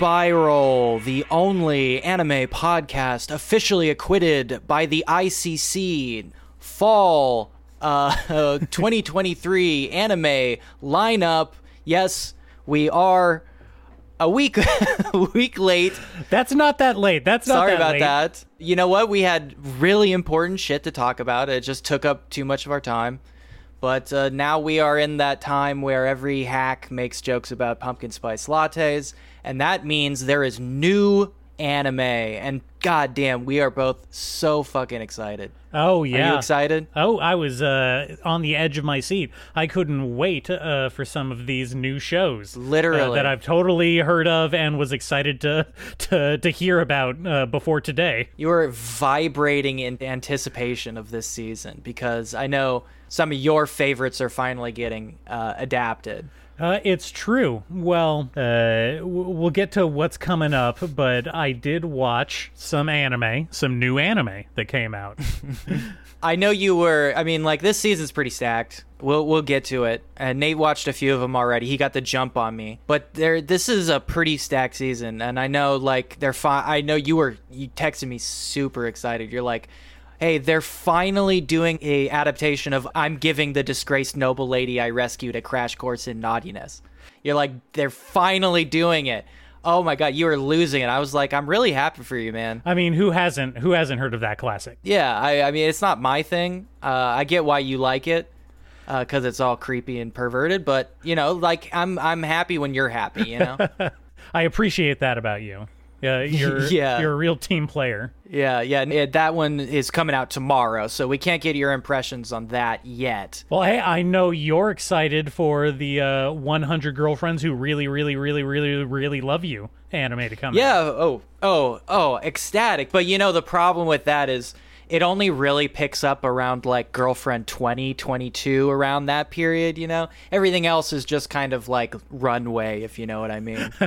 Spiral, the only anime podcast officially acquitted by the ICC. Fall uh, 2023 anime lineup. Yes, we are a week a week late. That's not that late. That's not Sorry that about late. that. You know what? We had really important shit to talk about. It just took up too much of our time. But uh, now we are in that time where every hack makes jokes about pumpkin spice lattes, and that means there is new anime. And goddamn, we are both so fucking excited. Oh Are yeah. you excited? Oh, I was uh, on the edge of my seat. I couldn't wait uh, for some of these new shows, uh, Literally. that I've totally heard of and was excited to to to hear about uh, before today. You are vibrating in anticipation of this season because I know some of your favorites are finally getting uh, adapted. Uh, it's true. Well, uh, we'll get to what's coming up, but I did watch some anime, some new anime that came out. I know you were. I mean, like this season's pretty stacked. We'll we'll get to it. And Nate watched a few of them already. He got the jump on me. But there, this is a pretty stacked season, and I know like they're fine. I know you were. You texted me super excited. You're like, "Hey, they're finally doing a adaptation of I'm giving the disgraced noble lady I rescued a crash course in naughtiness." You're like, "They're finally doing it." Oh my god, you were losing it. I was like, "I'm really happy for you, man." I mean, who hasn't who hasn't heard of that classic? Yeah, I, I mean, it's not my thing. Uh, I get why you like it because it's all creepy and perverted. But you know, like I'm, I'm happy when you're happy. You know. I appreciate that about you. Uh, you're Yeah. you're a real team player. yeah, yeah. it- that one is coming out tomorrow, so we can't get your impressions on that yet. Well, hey, I know you're excited for the uh, 100 girlfriends who really, really, really, really, really love you anime to come. out. Yeah. Oh. Oh. Oh. Ecstatic. But you know, the problem with that is it only really picks up around like girlfriend 20, 22, around that period. You know, everything else is just kind of like runway, if you know what I mean.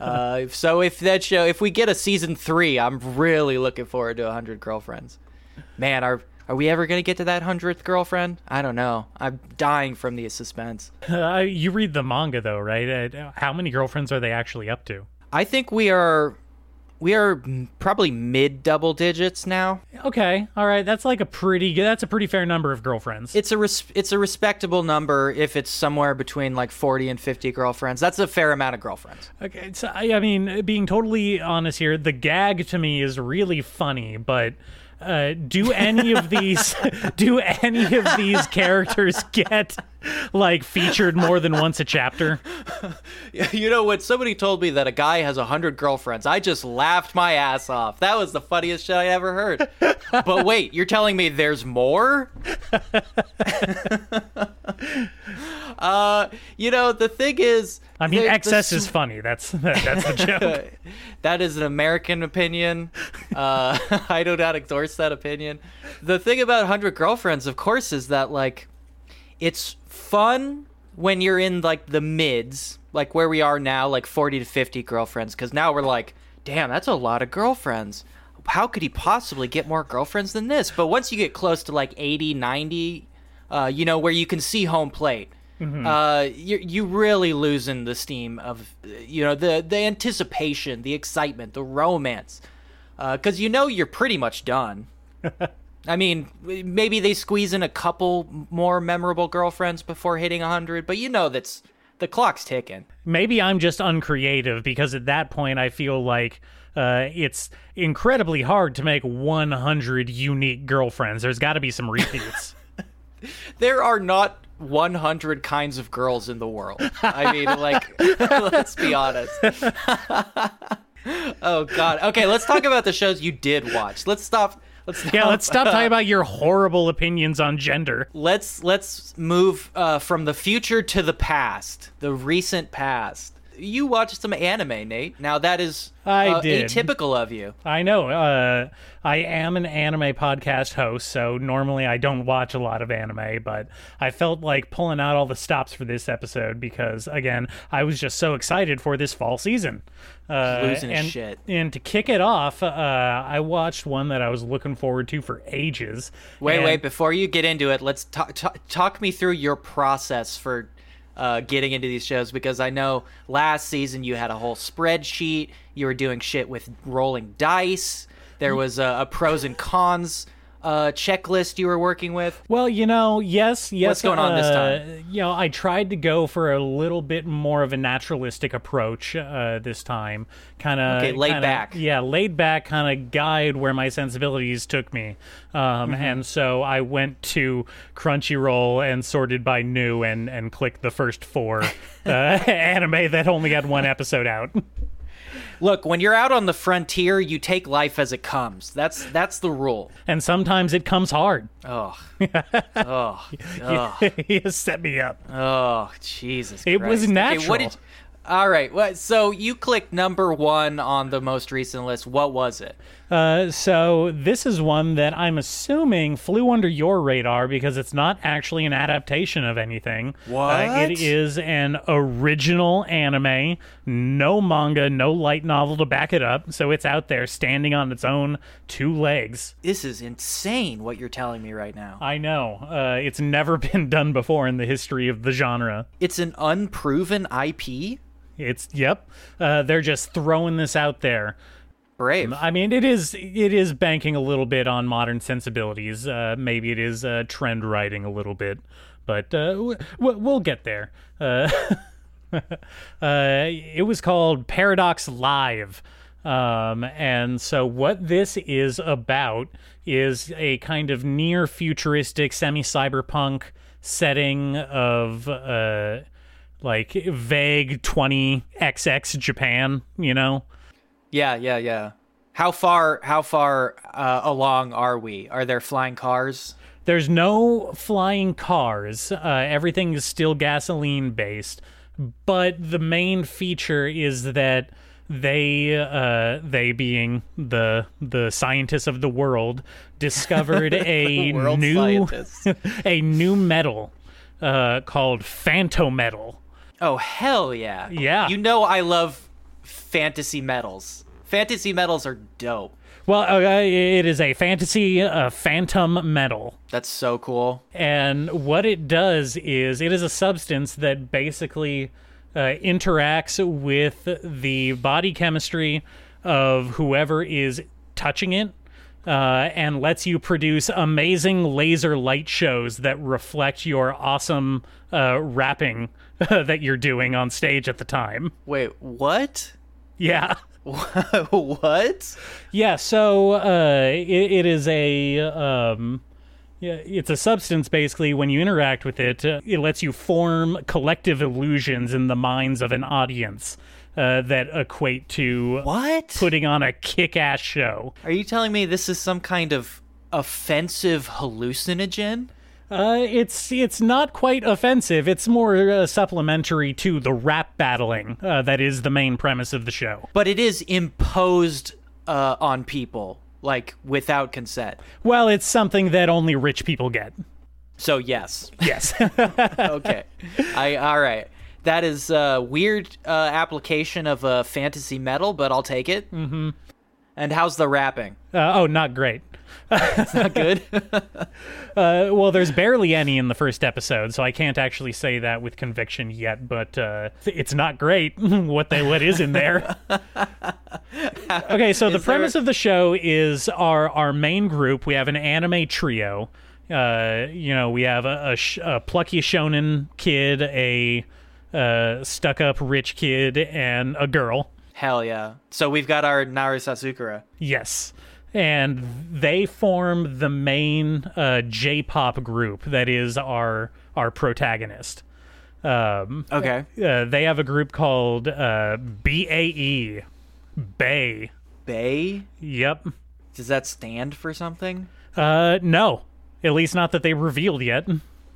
uh, so if that show, if we get a season three, I'm really looking forward to hundred girlfriends. Man, are are we ever gonna get to that hundredth girlfriend? I don't know. I'm dying from the suspense. Uh, you read the manga though, right? Uh, how many girlfriends are they actually up to? I think we are. We are probably mid double digits now. Okay, all right, that's like a pretty good. That's a pretty fair number of girlfriends. It's a res- it's a respectable number if it's somewhere between like 40 and 50 girlfriends. That's a fair amount of girlfriends. Okay, so I, I mean, being totally honest here, the gag to me is really funny, but uh, do any of these do any of these characters get like featured more than once a chapter? You know when somebody told me that a guy has a 100 girlfriends, I just laughed my ass off. That was the funniest shit I ever heard. but wait, you're telling me there's more? uh, you know, the thing is I mean, there- the excess is funny. That's that's the joke. that is an American opinion. Uh, I do not endorse that opinion. The thing about 100 Girlfriends, of course, is that, like, it's fun when you're in, like, the mids, like where we are now, like 40 to 50 girlfriends, because now we're like, damn, that's a lot of girlfriends. How could he possibly get more girlfriends than this? But once you get close to, like, 80, 90, uh, you know, where you can see home plate, uh, you you really losing the steam of uh, you know the the anticipation, the excitement, the romance, because you know you're pretty much done. I mean, maybe they squeeze in a couple more memorable girlfriends before hitting hundred, but you know that's the clock's ticking. Maybe I'm just uncreative because at that point I feel like uh, it's incredibly hard to make 100 unique girlfriends. There's got to be some repeats. There are not 100 kinds of girls in the world. I mean, like, let's be honest. oh God. Okay, let's talk about the shows you did watch. Let's stop. Let's yeah, let's stop talking about your horrible opinions on gender. let's let's move uh, from the future to the past, the recent past. You watched some anime, Nate. Now that is I uh, did. atypical of you. I know. Uh, I am an anime podcast host, so normally I don't watch a lot of anime, but I felt like pulling out all the stops for this episode because, again, I was just so excited for this fall season. Uh, Losing and, shit. And to kick it off, uh, I watched one that I was looking forward to for ages. Wait, And- wait. Before you get into it, let's talk talk, talk me through your process for uh, getting into these shows because I know last season you had a whole spreadsheet. You were doing shit with rolling dice. There was a, a pros and cons uh, checklist you were working with. Well, you know, yes, yes. What's going on this uh, time? You know, I tried to go for a little bit more of a naturalistic approach uh, this time. Kind of Okay, laid back. Yeah, laid back, kind of guide where my sensibilities took me. Um, Mm-hmm. And so I went to Crunchyroll and sorted by new and and clicked the first four uh, anime that only had one episode out. Look, when you're out on the frontier, you take life as it comes. That's that's the rule. And sometimes it comes hard. Oh, oh, oh, he has set me up. oh, Jesus! It was Christ. Okay, natural. what did? All right. What? So you clicked number one on the most recent list. What was it? Uh, so this is one that I'm assuming flew under your radar because it's not actually an adaptation of anything. Uh, What? it is an original anime, no manga, no light novel to back it up. So it's out there standing on its own two legs. This is insane. What you're telling me right now. I know. Uh, it's never been done before in the history of the genre. It's an unproven IP. It's yep. Uh, they're just throwing this out there. Brave. I mean, it is it is banking a little bit on modern sensibilities. Uh, maybe it is uh, trend writing a little bit, but uh, w- w- we'll get there. Uh, uh, it was called Paradox Live. Um, and so, what this is about is a kind of near futuristic, semi cyberpunk setting of uh, like vague 20XX Japan, you know? Yeah, yeah, yeah. How far? How far uh, along are we? Are there flying cars? There's no flying cars. Uh, everything is still gasoline based, but the main feature is that they, uh, they being the the scientists of the world, discovered a World new a new metal uh, called Phantometal. Oh hell yeah! Yeah. You know I love fantasy metals. Fantasy metals are dope. Well, uh, it is a fantasy uh, phantom metal. That's so cool. And what it does is it is a substance that basically uh, interacts with the body chemistry of whoever is touching it. Uh, and lets you produce amazing laser light shows that reflect your awesome uh, rapping that you're doing on stage at the time. Wait, what? Yeah. what? Yeah, so uh, it, it is a um, yeah, it's a substance basically. When you interact with it, uh, it lets you form collective illusions in the minds of an audience uh, that equate to What? putting on a kick-ass show. Are you telling me this is some kind of offensive hallucinogen? Uh, it's it's not quite offensive. It's more uh, supplementary to the rap battling uh, that is the main premise of the show. But it is imposed uh, on people, like without consent. Well, it's something that only rich people get. So yes. Yes. okay. I all right. That is a weird uh, application of a fantasy metal, but I'll take it. Mm-hmm. And how's the rapping? uh, oh, not great. It's not good. Uh, well, there's barely any in the first episode, so I can't actually say that with conviction yet. But uh, it's not great what they what is in there. okay, so the Is there- premise of the show is our our main group. We have an anime trio. Uh, you know, we have a, a, sh- a plucky shonen kid, a uh, stuck up rich kid, and a girl. Hell yeah. So we've got our Naru Sasukura. Yes. And they form the main uh, J-pop group that is our our protagonist. Um, Okay. uh, they have a group called uh, BAE, Bay. Bay? Yep. Does that stand for something? Uh, no, at least not that they revealed yet.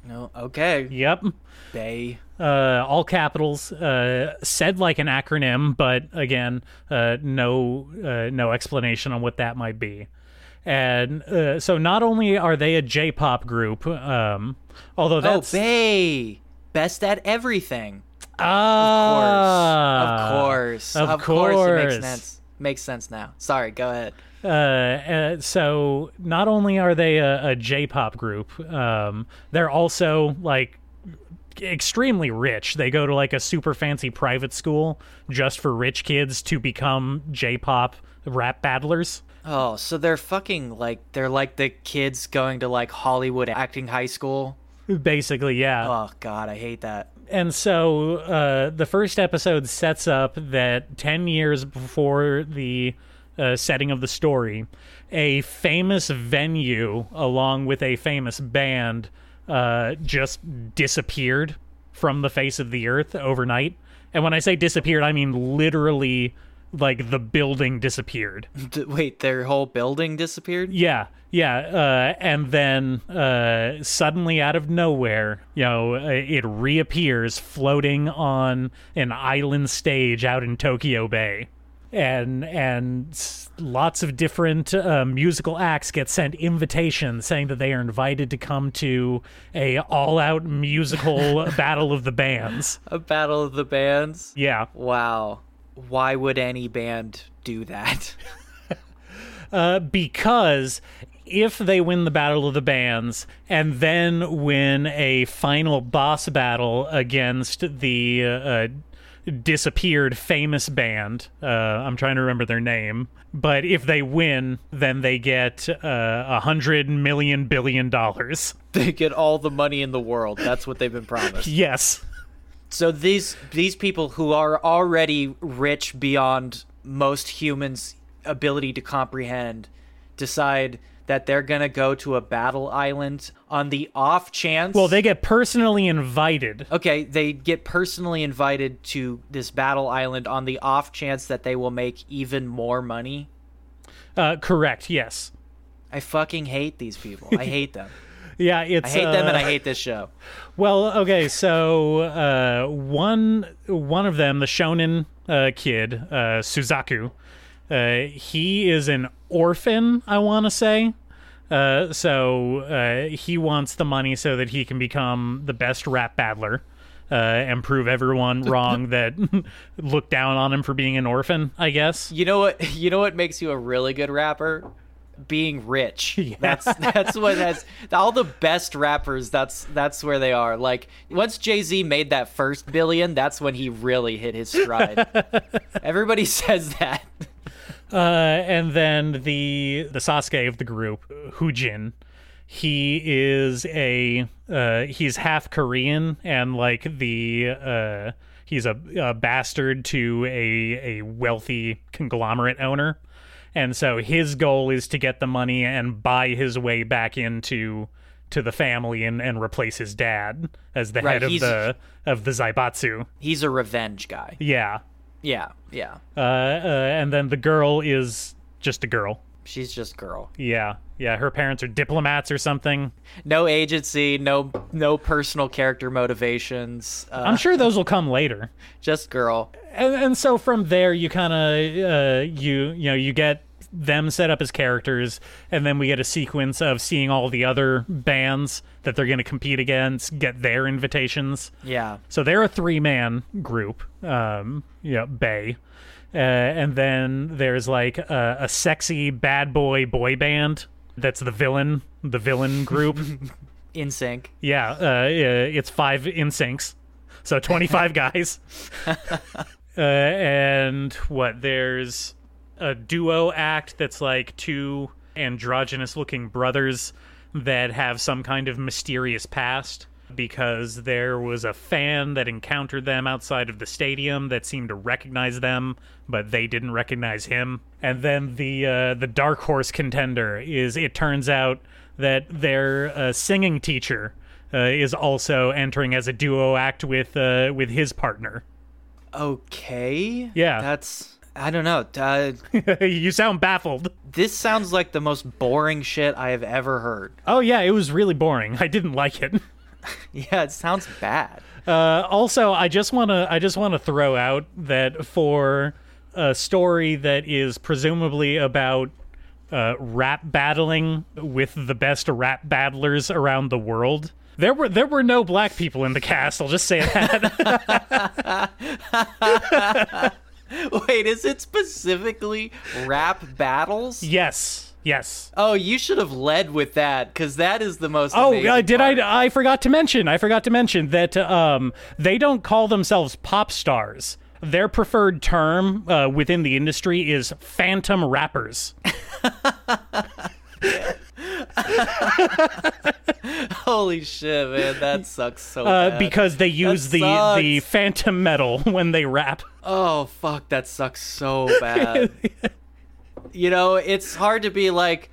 No. Okay. Yep. Bay. Uh, all capitals, uh, said like an acronym, but again, uh, no, uh, no explanation on what that might be. And uh, so, not only are they a J-pop group, um, although that's Oh, Bay. Best at everything. Ah, of course. of course, Of course. It makes sense. Makes sense now. Sorry. Go ahead. Uh, uh, so not only are they a, a J-pop group, um, they're also like extremely rich. They go to like a super fancy private school just for rich kids to become J-pop rap battlers. Oh, so they're fucking like they're like the kids going to like Hollywood acting high school. Basically, yeah. Oh god, I hate that. And so uh, the first episode sets up that 10 years before the uh, setting of the story, a famous venue along with a famous band uh, just disappeared from the face of the earth overnight. And when I say disappeared, I mean literally like the building disappeared. Wait, their whole building disappeared? Yeah, yeah, uh, and then uh, suddenly out of nowhere, you know, uh, it reappears floating on an island stage out in Tokyo Bay, and and lots of different uh, musical acts get sent invitations saying that they are invited to come to a all-out musical battle of the bands. A battle of the bands? Yeah, Wow. Why would any band do that? uh, because if they win the battle of the bands and then win a final boss battle against the uh, uh, disappeared famous band, uh, I'm trying to remember their name, but if they win, then they get uh, a hundred million billion dollars. they get all the money in the world. That's what they've been promised. Yes. So these these people who are already rich beyond most humans' ability to comprehend decide that they're going to go to a battle island on the off chance Well, they get personally invited. Okay, they get personally invited to this battle island on the off chance that they will make even more money. Uh, correct. Yes. I fucking hate these people. I hate them. Yeah. It's. I hate them and uh, I hate this show. Well, okay, so uh, one one of them, the Shonen uh, kid, uh, Suzaku, uh, he is an orphan. I want to say. Uh, so uh, he wants the money so that he can become the best rap battler uh, and prove everyone wrong that looked down on him for being an orphan. I guess. You know what? You know what makes you a really good rapper? Being rich. That's that's what has all the best rappers. That's that's where they are. Like once Jay Z made that first billion, that's when he really hit his stride. Everybody says that. Uh, and then the the Sasuke of the group, Hajun, he is a uh, he's half Korean and like the uh, he's a, a bastard to a a wealthy conglomerate owner, and so his goal is to get the money and buy his way back into to the family and, and replace his dad as the Right, head of the of the Zaibatsu. He's a revenge guy. Yeah, Yeah, yeah. uh, uh, and then the girl is just a girl. She's just girl. Yeah, yeah. Her parents are diplomats or something. No agency, no no personal character motivations. Uh, I'm sure those will come later. just girl. And, and so from there, you kind of uh, you you know you get them set up as characters, and then we get a sequence of seeing all the other bands that they're going to compete against get their invitations. Yeah. So they're a three man group. Um, yeah, Bay. Uh, and then there's like a, a sexy bad boy boy band that's the villain, the villain group. In sync. Yeah, uh, it's five in syncs, so twenty five guys. uh, and what? There's a duo act that's like two androgynous looking brothers that have some kind of mysterious past because there was a fan that encountered them outside of the stadium that seemed to recognize them but they didn't recognize him and then the uh, the dark horse contender is it turns out that their uh, singing teacher uh, is also entering as a duo act with uh, with his partner Okay. Yeah. That's I don't know. Uh, you sound baffled this sounds like the most boring shit I have ever heard. oh yeah it was really boring i didn't like it Yeah, it sounds bad. Uh, also, I just want to I just want to throw out that for a story that is presumably about uh, rap battling with the best rap battlers around the world, there were there were no black people in the cast. I'll just say that. Wait, is it specifically rap battles? yes, Yes. Oh, you should have led with that because that is the most. Oh, uh, did part. I? I forgot to mention. I forgot to mention that um, they don't call themselves pop stars. Their preferred term uh, within the industry is phantom rappers. Holy shit, man, that sucks so Uh, bad. because they use the sucks. the phantom metal when they rap. Oh fuck, that sucks so bad. you know, it's hard to be like,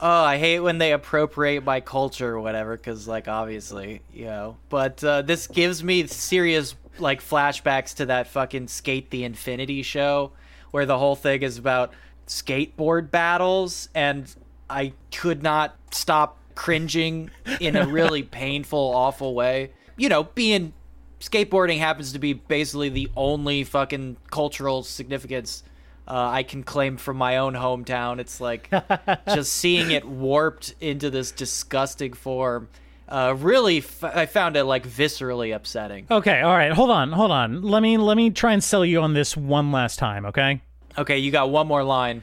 oh, I hate when they appropriate my culture or whatever, because like obviously, you know. But uh, this gives me serious like flashbacks to that fucking SK8 the Infinity show, where the whole thing is about skateboard battles, and I could not stop cringing in a really painful, awful way. You know, being skateboarding happens to be basically the only fucking cultural significance uh, I can claim from my own hometown. It's like just seeing it warped into this disgusting form. Uh, really, f- I found it like viscerally upsetting. Okay, all right, hold on, hold on. Let me let me try and sell you on this one last time, okay? Okay, you got one more line.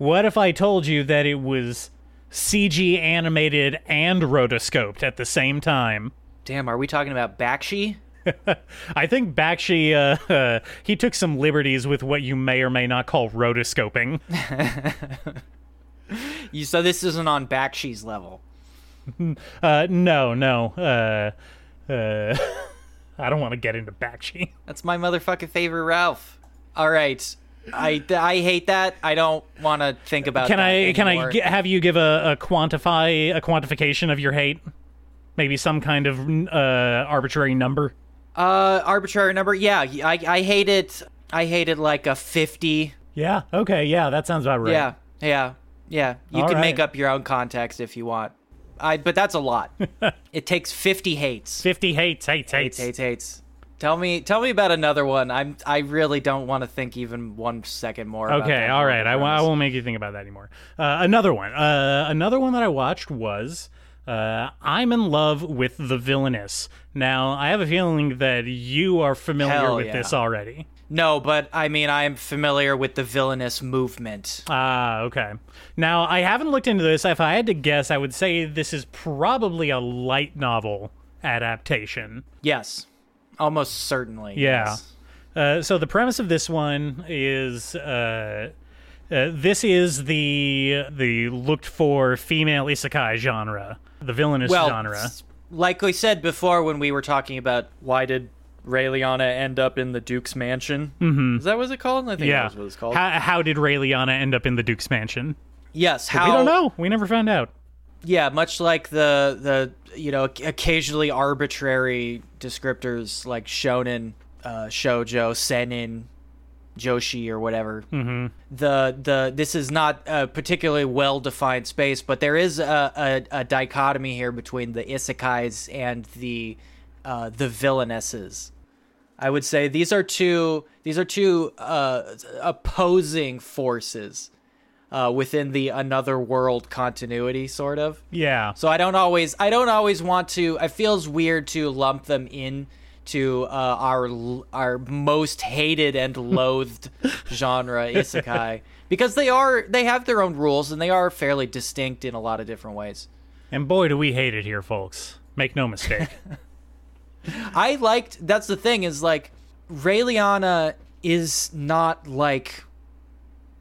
What if I told you that it was CG animated and rotoscoped at the same time? Damn, are we talking about Bakshi? I think Bakshi uh, uh, he took some liberties with what you may or may not call rotoscoping. You so this isn't on Bakshi's level. Uh, no, no. Uh, uh, I don't want to get into Bakshi. That's my motherfucking favorite Ralph. All right. I, I hate that. I don't want to think about. Can that I can I have you give a, a quantify a quantification of your hate? Maybe some kind of uh, arbitrary number. Uh, arbitrary number. Yeah, I I hate it. I hate it like a fifty. Yeah. Okay. Yeah, that sounds about right. Yeah, yeah, yeah. You All can right. make up your own context if you want. I but that's a lot. it takes fifty hates. Fifty hates, hates, Hates, hates. hates, hates. Tell me, tell me about another one. I'm, I really don't want to think even one second more. about Okay, all right. I, w- I won't make you think about that anymore. Uh, another one. Uh, another one that I watched was uh, I'm in love with the villainous. Now, I have a feeling that you are familiar Hell with yeah. this already. No, but I mean, I am familiar with the villainess movement. Ah, okay. Now, I haven't looked into this. If I had to guess, I would say this is probably a light novel adaptation. Yes, almost certainly. Yeah. yes. Uh, so the premise of this one is uh, uh, this is the the looked for female isekai genre, the villainous Well, genre. like we said before when we were talking about why did Raeliana end up in the Duke's mansion? Mm-hmm. Is that what it's called? I think Yeah. that's what it's called. How, how did Raeliana end up in the Duke's mansion? yes, how we don't know. We never found out. Yeah, much like the the you know occasionally arbitrary descriptors like shonen, uh, shojo, seinen, josei, or whatever. Mm-hmm. The the this is not a particularly well defined space, but there is a, a, a dichotomy here between the isekais and the uh, the villainesses. I would say these are two these are two uh, opposing forces uh, within the another world continuity, sort of. Yeah. So I don't always I don't always want to. It feels weird to lump them in to uh, our our most hated and loathed genre isekai because they are they have their own rules and they are fairly distinct in a lot of different ways. And boy, do we hate it here, folks. Make no mistake. I liked that's the thing is like Raeliana is not like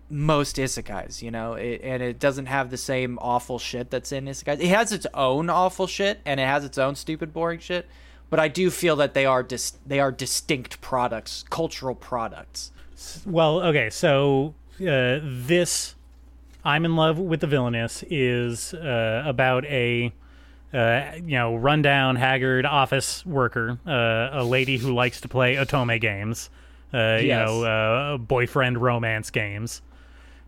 most isekais, you know, it, and it doesn't have the same awful shit that's in isekais. It has its own awful shit and it has its own stupid boring shit, but I do feel that they are dis- they are distinct products, cultural products. well, okay, so uh, this I'm in love with the villainess is uh, about a uh, you know rundown, haggard office worker, uh, a lady who likes to play otome games, uh, you know, uh, boyfriend romance games,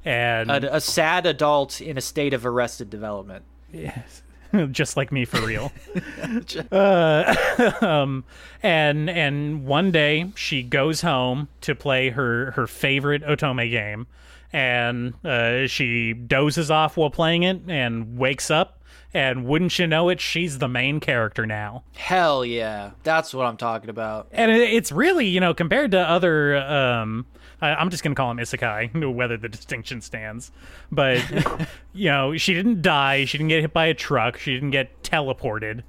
and A, a sad adult in a state of arrested development. Yes. just like me for real. uh, um, and and one day she goes home to play her her favorite otome game, and uh, she dozes off while playing it and wakes up and wouldn't you know it, she's the main character now. Hell yeah. That's what I'm talking about. And it, it's really, you know, compared to other, um, I, I'm just gonna call him isekai, whether the distinction stands. But you know, she didn't die. She didn't get hit by a truck. She didn't get teleported.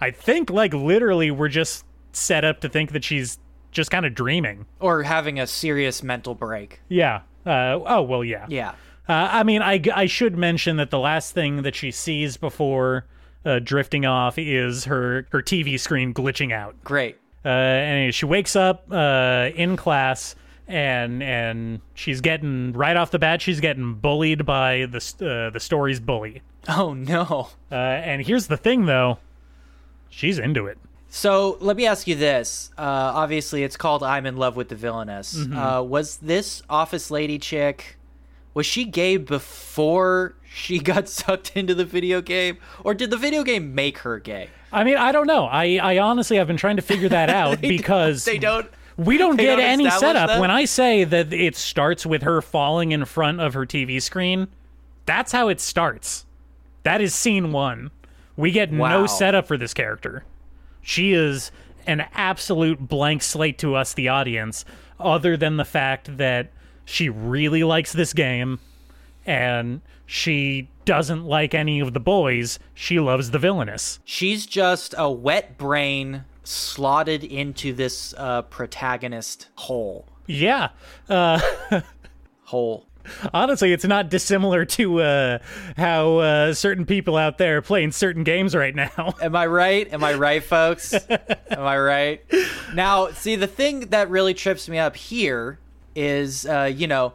I think, like literally, we're just set up to think that she's just kind of dreaming. Or having a serious mental break. Yeah. Uh, oh well, yeah. Yeah. Uh, I mean, I, I should mention that the last thing that she sees before uh, drifting off is her her TV screen glitching out. Great. Uh, and she wakes up uh, in class, and and she's getting right off the bat, she's getting bullied by the uh, the story's bully. Oh no. Uh, and here's the thing, though, she's into it. So let me ask you this. Uh, obviously, it's called "I'm in Love with the Villainess." Uh, was this office lady chick? Was she gay before she got sucked into the video game, or did the video game make her gay? I mean, I don't know. I, I honestly have been trying to figure that out because They don't. We don't get don't any setup. that? When I say that it starts with her falling in front of her TV screen, that's how it starts. That is scene one. We get Wow. no setup for this character. She is an absolute blank slate to us, the audience, other than the fact that she really likes this game and she doesn't like any of the boys. She loves the villainess. She's just a wet brain slotted into this uh, protagonist hole. Yeah. Uh, Hole. Honestly, it's not dissimilar to uh, how uh, certain people out there are playing certain games right now. Am I right? Am I right, folks? Am I right? Now, see, the thing that really trips me up here is, uh, you know,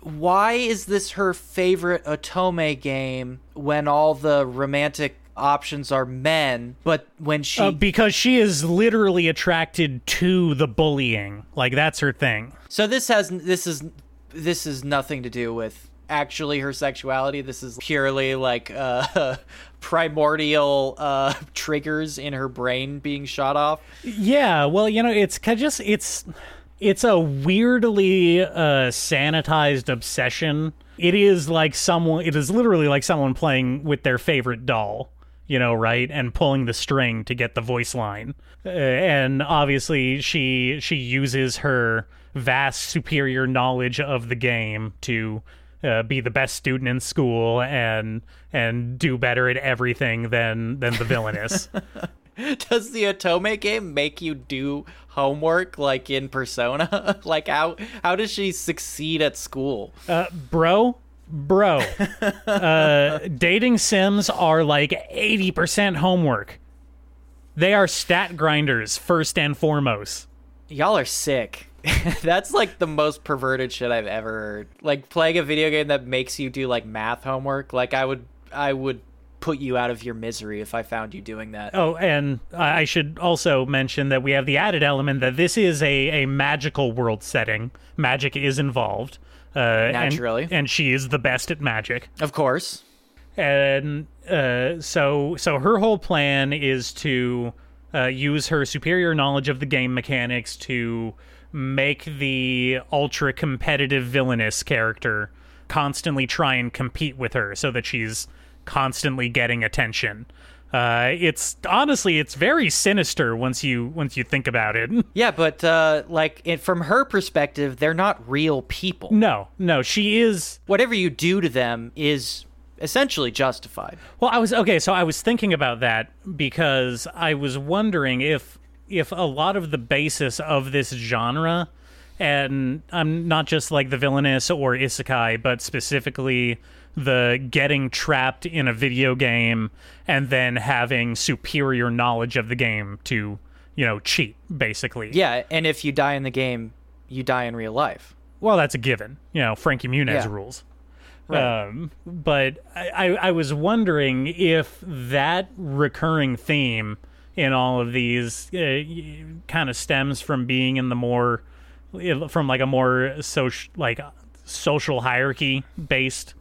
why is this her favorite Otome game when all the romantic options are men, but when she. Uh, because she is literally attracted to the bullying. Like, that's her thing. so this has. This is. This is nothing to do with actually her sexuality. This is purely like uh, primordial uh, triggers in her brain being shot off. Yeah, well, you know, it's just it's it's a weirdly uh, sanitized obsession. It is like someone. It is literally like someone playing with their favorite doll. You know, right, and pulling the string to get the voice line. Uh, and obviously, she she uses her vast superior knowledge of the game to uh, be the best student in school and and do better at everything than than the villainess. Does the Otome game make you do homework like in Persona? like how how does she succeed at school? Uh, bro, bro, uh, dating sims are like 80% homework. They are stat grinders first and foremost. Y'all are sick. That's like the most perverted shit I've ever heard. Like playing a video game that makes you do like math homework. Like I would I would put you out of your misery if I found you doing that. Oh, and I I should also mention that we have the added element that this is a, a magical world setting. Magic is involved. Uh, and- Naturally. and she is the best at magic. Of course. and uh, so so her whole plan is to uh, use her superior knowledge of the game mechanics to make the ultra competitive villainous character constantly try and compete with her so that she's constantly getting attention uh, it's honestly it's very sinister once you once you think about it Yeah, but uh like it, from her perspective, they're not real people. no no she is Whatever you do to them is essentially justified. Well, I was okay. So I was thinking about that because I was wondering if if a lot of the basis of this genre, and I'm not just like the villainess or isekai, but specifically the getting trapped in a video game and then having superior knowledge of the game to you know cheat basically. Yeah, and if you die in the game, you die in real life. Well, that's a given. You know, Frankie Muniz Yeah. rules. Right. Um, but I, I, was wondering if that recurring theme in all of these uh, kind of stems from being in the more, from like a more social, like social hierarchy based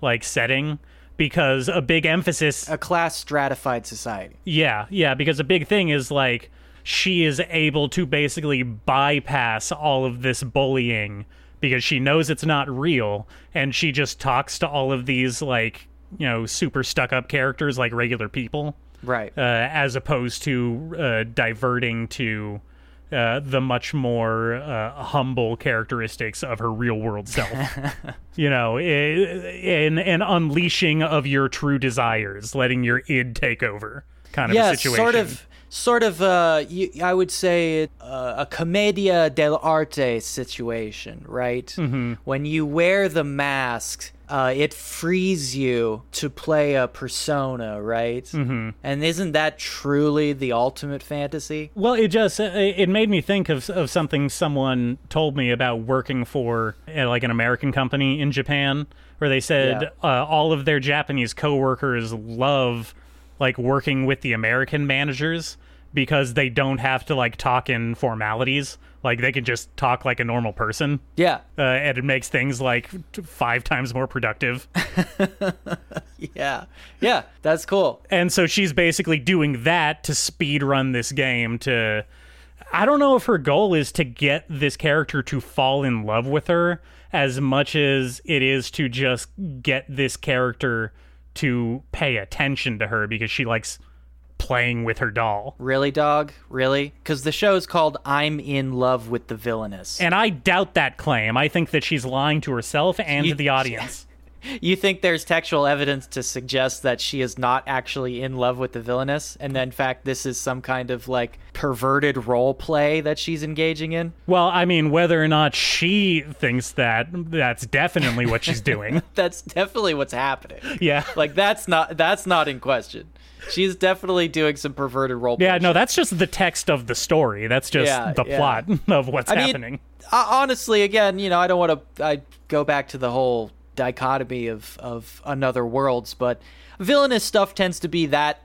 like setting, because a big emphasis A class stratified society. yeah, yeah, because a big thing is like she is able to basically bypass all of this bullying because she knows it's not real and she just talks to all of these like you know super stuck up characters like regular people Right. uh, as opposed to uh, diverting to uh, the much more uh, humble characteristics of her real world self. you know, in an unleashing of your true desires, letting your id take over, kind of yeah, a situation. sort of, sort of. Uh, I would say uh, a commedia dell'arte situation, right? Mm-hmm. When you wear the mask, uh, it frees you to play a persona, right? Mm-hmm. And isn't that truly the ultimate fantasy? Well, it just it made me think of of something someone told me about working for uh, like an American company in Japan, where they said uh, all of their Japanese coworkers love like working with the American managers because they don't have to like talk in formalities. Like they can just talk like a normal person, Yeah, uh, and it makes things like five times more productive. yeah, yeah. That's cool. and so she's basically doing that to speed run this game to I don't know if her goal is to get this character to fall in love with her as much as it is to just get this character to pay attention to her because she likes playing with her doll. Really, dog? Really? Because the show is called "I'm in Love with the Villainess." And I doubt that claim. I think that she's lying to herself and You- to the audience. You think there's textual evidence to suggest that she is not actually in love with the villainess, and that in fact this is some kind of like perverted role play that she's engaging in? Well, I mean, whether or not she thinks that, that's definitely what she's doing. That's definitely what's happening. yeah. Like that's not that's not in question. She's definitely doing some perverted role. Yeah, no, that's just the text of the story. That's just Yeah, the yeah. plot of what's I mean, happening. uh, honestly, again, you know, I don't want to. I go back to the whole dichotomy of of another worlds, but villainous stuff tends to be that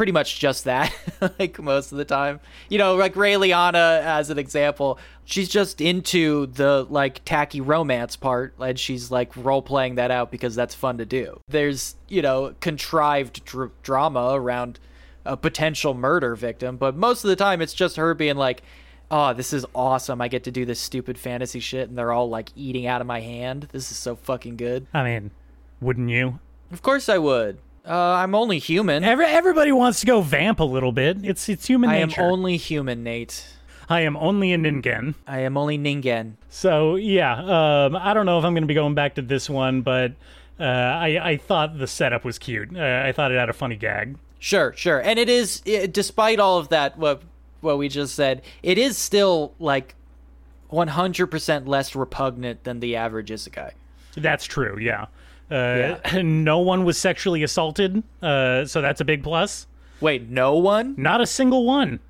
pretty much just that, like most of the time. You know, like Raeliana as an example, she's just into the like tacky romance part, and she's like role playing that out because that's fun to do. There's you know contrived dr- drama around a potential murder victim, but most of the time it's just her being like, "Oh, this is awesome! I get to do this stupid fantasy shit," and they're all like eating out of my hand. This is so fucking good. I mean, wouldn't you? Of course I would. Uh, I'm only human. Every, everybody wants to go vamp a little bit. It's it's human I am only human, Nate. I am only a ningen. I am only Ningen. So yeah, um, I don't know if I'm going to be going back to this one, but uh, I I thought the setup was cute. Uh, I thought it had a funny gag. Sure, sure. And it is, i despite all of that, what what we just said, it is still like 100% less repugnant than the average isekai. That's true. Yeah. Uh, No one was sexually assaulted, uh, so that's a big plus. Wait, no one? Not a single one.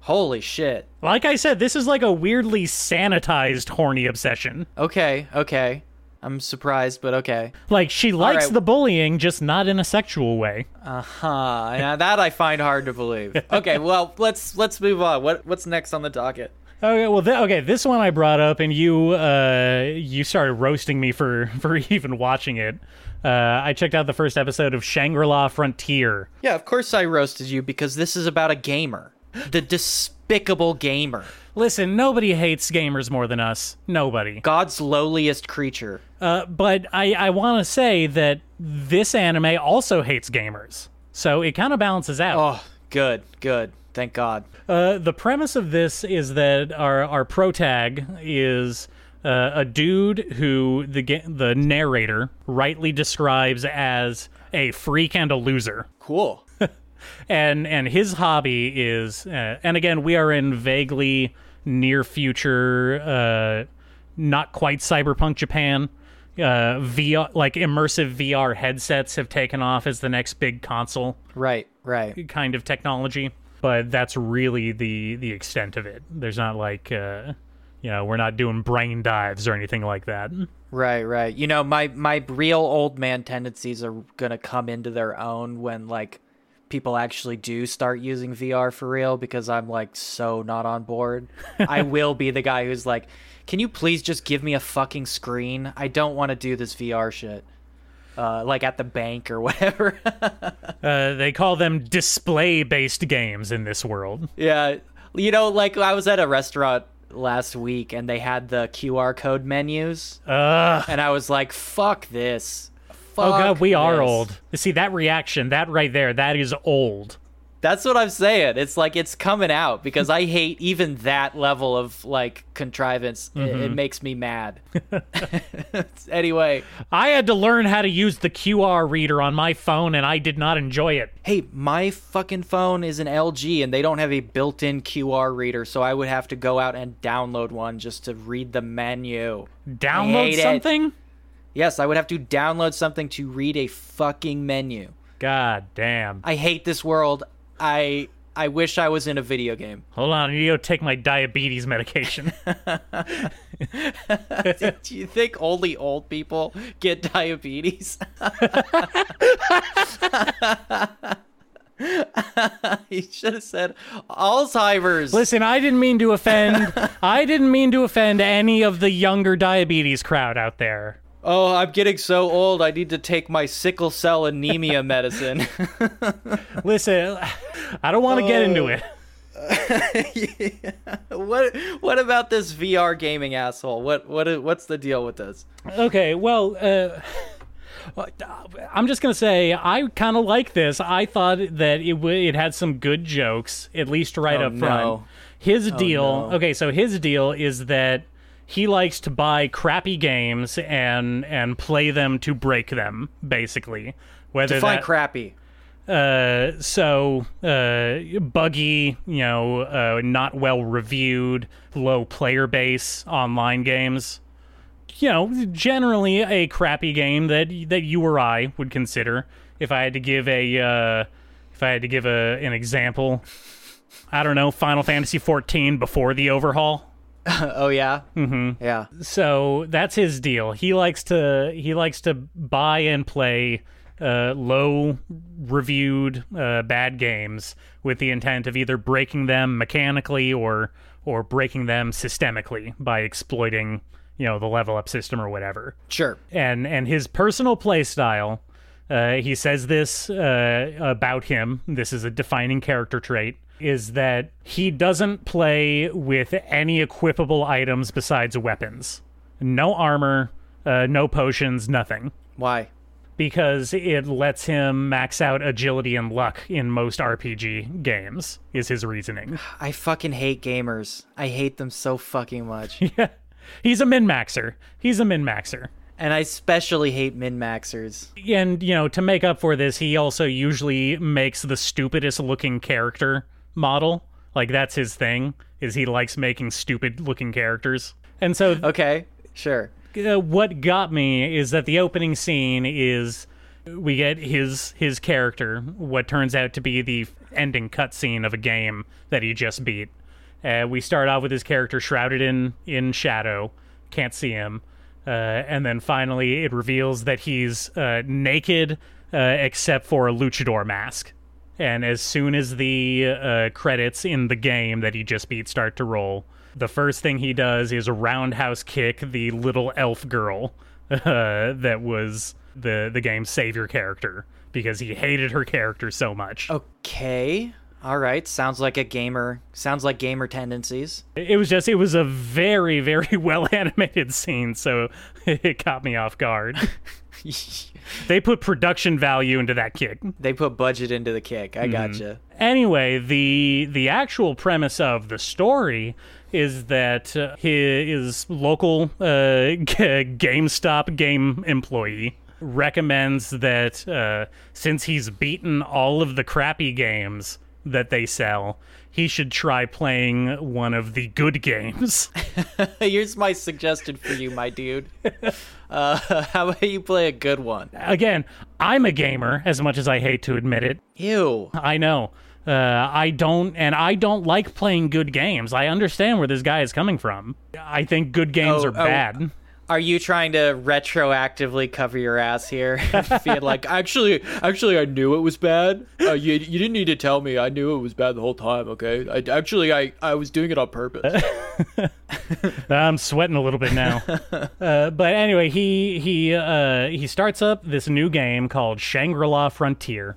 Holy shit. Like I said, this is like a weirdly sanitized horny obsession. Okay, okay. I'm surprised, but okay. Like she likes right. the bullying, just not in a sexual way. Uh huh. Now that I find hard to believe. Okay, well let's let's move on. What what's next on the docket? Okay, well, th- okay, this one I brought up, and you uh, you started roasting me for for even watching it. Uh, I checked out the first episode of Shangri La Frontier. Yeah, of course I roasted you because this is about a gamer, the despicable gamer, Listen, nobody hates gamers more than us. Nobody. God's lowliest creature. Uh, but I, I want to say that this anime also hates gamers. So it kind of balances out. Oh, good, good. Thank God. Uh, the premise of this is that our our protag is uh, a dude who the the narrator rightly describes as a freak and a loser, Cool. and and his hobby is uh, and again we are in vaguely near future, uh, not quite cyberpunk Japan. Uh, VR like immersive VR headsets have taken off as the next big console Right, right. kind of technology, but that's really the the extent of it. There's not like uh, you know, we're not doing brain dives or anything like that. Right, right. You know, my my real old man tendencies are gonna come into their own when like people actually do start using VR for real because I'm like so not on board. I will be the guy who's like, "Can you please just give me a fucking screen? I don't want to do this VR shit." Uh, like at the bank or whatever. Uh, they call them display-based games in this world. yeah, you know, like I was at a restaurant last week and they had the QR code menus, and I was like, "Fuck this." Oh god, we are this. old. See that reaction, that right there, that is old. That's what I'm saying. It's like it's coming out because I hate even that level of like contrivance. It, Mm-hmm. it makes me mad. anyway, I had to learn how to use the QR reader on my phone and I did not enjoy it. hey, my fucking phone is an LG and they don't have a built-in QR reader, so I would have to go out and download one just to read the menu. Download hate it. something? Yes, I would have to download something to read a fucking menu. God damn. I hate this world. I I wish I was in a video game. Hold on, to go take my diabetes medication. Do you think only old people get diabetes? you should have said Alzheimer's. Listen, I didn't mean to offend I didn't mean to offend any of the younger diabetes crowd out there. Oh, I'm getting so old. I need to take my sickle cell anemia medicine. Listen, I don't want to get into it. what what about this VR gaming asshole? What what what's the deal with this? Okay, well, uh, I'm just gonna say I kind of like this. I thought that it w- it had some good jokes, at least right Oh, up front. no. His deal, no. okay, so his deal is that he likes to buy crappy games and and play them to break them, basically. Whether Define that, crappy. uh, so uh, buggy, you know, uh, not well reviewed, low player base online games. You know, generally a crappy game that that you or I would consider. If I had to give a, uh, if I had to give a an example, I don't know, Final Fantasy 14 before the overhaul. oh yeah. Mm-hmm. Yeah. so that's his deal. He likes to he likes to buy and play uh, low reviewed uh, bad games with the intent of either breaking them mechanically or or breaking them systemically by exploiting you know the level up system or whatever. Sure. And and his personal play style. Uh, he says this uh, about him. This is a defining character trait. Is that he doesn't play with any equipable items besides weapons. No armor, uh, no potions, nothing. Why? Because it lets him max out agility and luck in most RPG games, is his reasoning. I fucking hate gamers. I hate them so fucking much. yeah. He's a min maxer. He's a min maxer. and I especially hate min maxers. and you know to make up for this he also usually makes the stupidest looking character model like that's his thing is he likes making stupid looking characters. And so Okay, sure. uh, what got me is that the opening scene is we get his his character what turns out to be the ending cutscene of a game that he just beat. Uh, we start off with his character shrouded in in shadow can't see him. Uh, and then finally it reveals that he's uh, naked uh, except for a luchador mask and as soon as the uh, credits in the game that he just beat start to roll, the first thing he does is roundhouse kick the little elf girl uh, that was the the game's savior character because he hated her character so much. Okay. All right. Sounds like a gamer. Sounds like gamer tendencies. It was just it was a very very well animated scene, so it caught me off guard. They put production value into that kick. they put budget into the kick. I gotcha. anyway, the the actual premise of the story is that uh, his local uh, G- GameStop game employee recommends that uh, since he's beaten all of the crappy games that they sell, he should try playing one of the good games. Here's my suggestion for you, my dude. Uh, how about you play a good one? Again, I'm a gamer, as much as I hate to admit it. Ew. I know. Uh, I don't, and I don't like playing good games. I understand where this guy is coming from. I think good games Oh, are oh. bad. Are you trying to retroactively cover your ass here? Being like, actually, actually, I knew it was bad. Uh, you, you didn't need to tell me. I knew it was bad the whole time. Okay. I actually, I, I was doing it on purpose. I'm sweating a little bit now. uh, but anyway, he he uh, he starts up this new game called Shangri-La Frontier,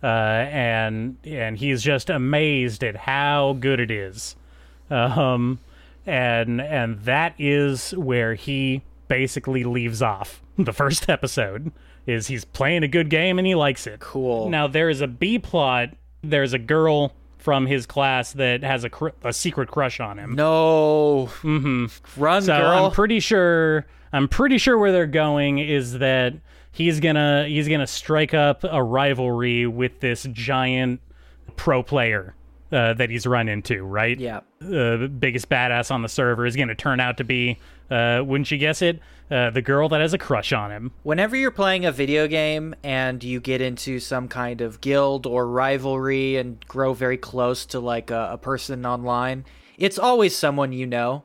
uh, and and he's just amazed at how good it is. Um, and and that is where he basically leaves off the first episode. is he's playing a good game and he likes it. Cool. Now there is a B plot. There's a girl from his class that has a cr- a secret crush on him. No. Mm-hmm. Run, So girl. I'm pretty sure I'm pretty sure where they're going is that he's gonna he's gonna strike up a rivalry with this giant pro player uh, that he's run into, right? yeah. The biggest badass on the server is gonna turn out to be, uh, wouldn't you guess it, uh, the girl that has a crush on him. Whenever you're playing a video game and you get into some kind of guild or rivalry and grow very close to like a, a person online, it's always someone you know,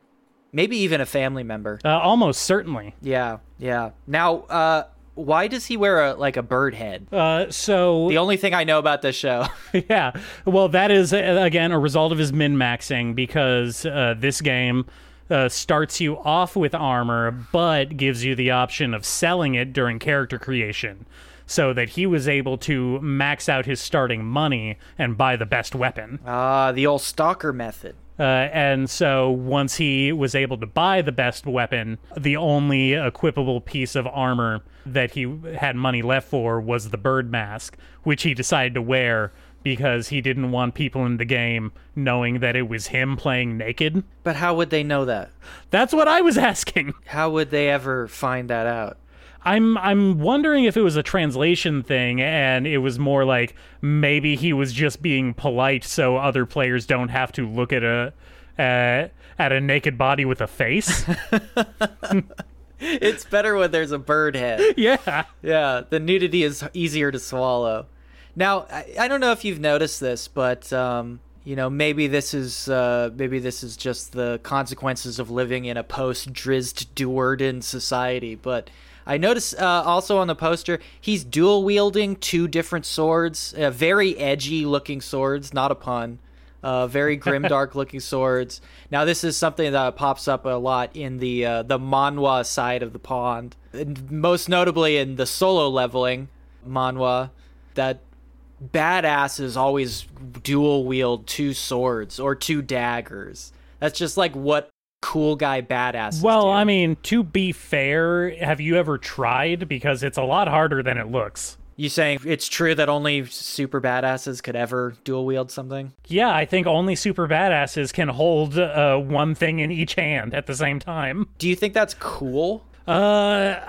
maybe even a family member. Uh, almost certainly. Yeah, yeah. Now, uh, why does he wear a like a bird head? Uh, so The only thing I know about this show. yeah. Well, that is uh, again a result of his min maxing because uh, this game uh, starts you off with armor, but gives you the option of selling it during character creation. So that he was able to max out his starting money and buy the best weapon. Ah, the old stalker method. Uh, and so once he was able to buy the best weapon, the only equipable piece of armor that he had money left for was the bird mask, which he decided to wear because he didn't want people in the game knowing that it was him playing naked. But how would they know that? That's what I was asking. How would they ever find that out? I'm I'm wondering if it was a translation thing and it was more like maybe he was just being polite so other players don't have to look at a uh, at a naked body with a face. It's better when there's a bird head. yeah. Yeah, the nudity is easier to swallow. Now, I, I don't know if you've noticed this, but um, you know, maybe this is uh, maybe this is just the consequences of living in a post-Drizzt Do'Urden society. But I noticed uh, also on the poster he's dual wielding two different swords, uh, very edgy-looking swords, not a pun. Uh, very grimdark looking swords. Now this is something that pops up a lot in the uh, the manhwa side of the pond, and most notably in the solo leveling manhwa. That badasses always dual wield two swords or two daggers. That's just like what cool guy badasses. Well, do. I mean, to be fair, have you ever tried because it's a lot harder than it looks. you saying it's true that only super badasses could ever dual wield something? Yeah, I think only super badasses can hold uh, one thing in each hand at the same time. Do you think that's cool? Uh,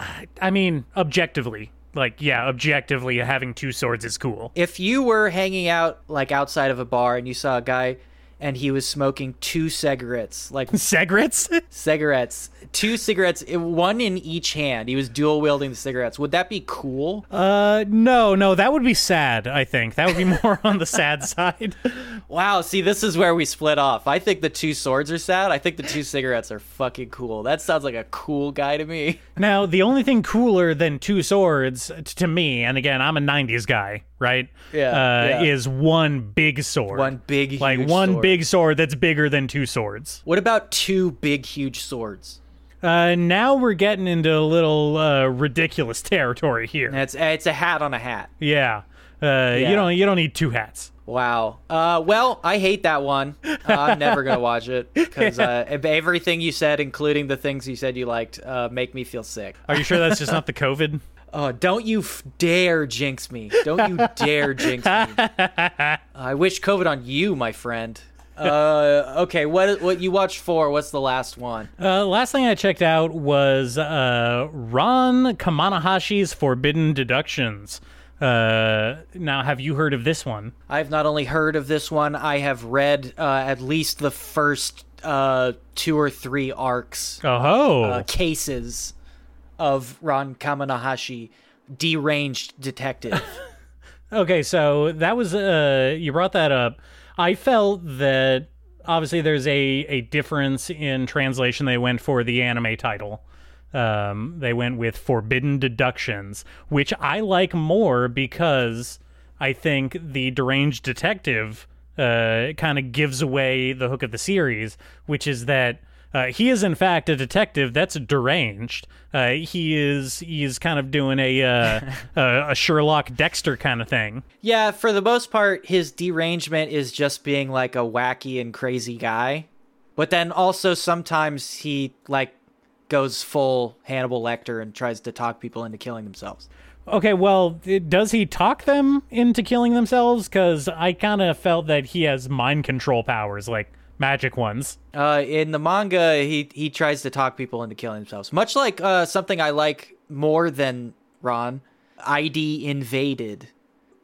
I mean, objectively, like, yeah, objectively, having two swords is cool. If you were hanging out like outside of a bar and you saw a guy and he was smoking two cigarettes, like Cigarettes? cigarettes, two cigarettes, one in each hand. He was dual wielding the cigarettes. Would that be cool? uh, no, no, that would be sad. I think that would be more on the sad side. Wow, see, this is where we split off. I think the two swords are sad. I think the two cigarettes are fucking cool. That sounds like a cool guy to me. Now, the only thing cooler than two swords to me, and again, I'm a '90s guy, right? Yeah, uh, yeah. is one big sword. One big, like one sword. big sword that's bigger than two swords. What about two big, huge swords? Uh, now we're getting into a little uh, ridiculous territory here. It's it's a hat on a hat. Yeah. Uh, you don't you don't need two hats. Wow. Uh, well, I hate that one. Uh, I'm never gonna watch it because uh, everything you said, including the things you said you liked, uh, make me feel sick. Are you sure that's just not the COVID? Oh, don't you f- dare jinx me! Don't you dare jinx me! I wish COVID on you, my friend. Uh, okay, what what you watched for? What's the last one? Uh, last thing I checked out was uh, Ron Kamonohashi's Forbidden Deductions. Uh, now, have you heard of this one? I've not only heard of this one, I have read uh, at least the first uh, two or three arcs, Oh, uh, cases of Ron Kamonohashi, deranged detective. Okay, so that was uh you brought that up. I felt that obviously there's a a difference in translation they went for the anime title. Um they went with Forbidden Deductions, which I like more because I think the deranged detective uh kind of gives away the hook of the series, which is that uh, he is in fact a detective that's deranged. Uh, he is he is kind of doing a uh, a, a Sherlock Dexter kind of thing. yeah, for the most part, his derangement is just being like a wacky and crazy guy. But then also sometimes he like goes full Hannibal Lecter and tries to talk people into killing themselves. Okay, well, does he talk them into killing themselves? Because I kind of felt that he has mind control powers, like magic ones. Uh, in the manga, he he tries to talk people into killing themselves, much like uh, something I like more than Ron, ID Invaded,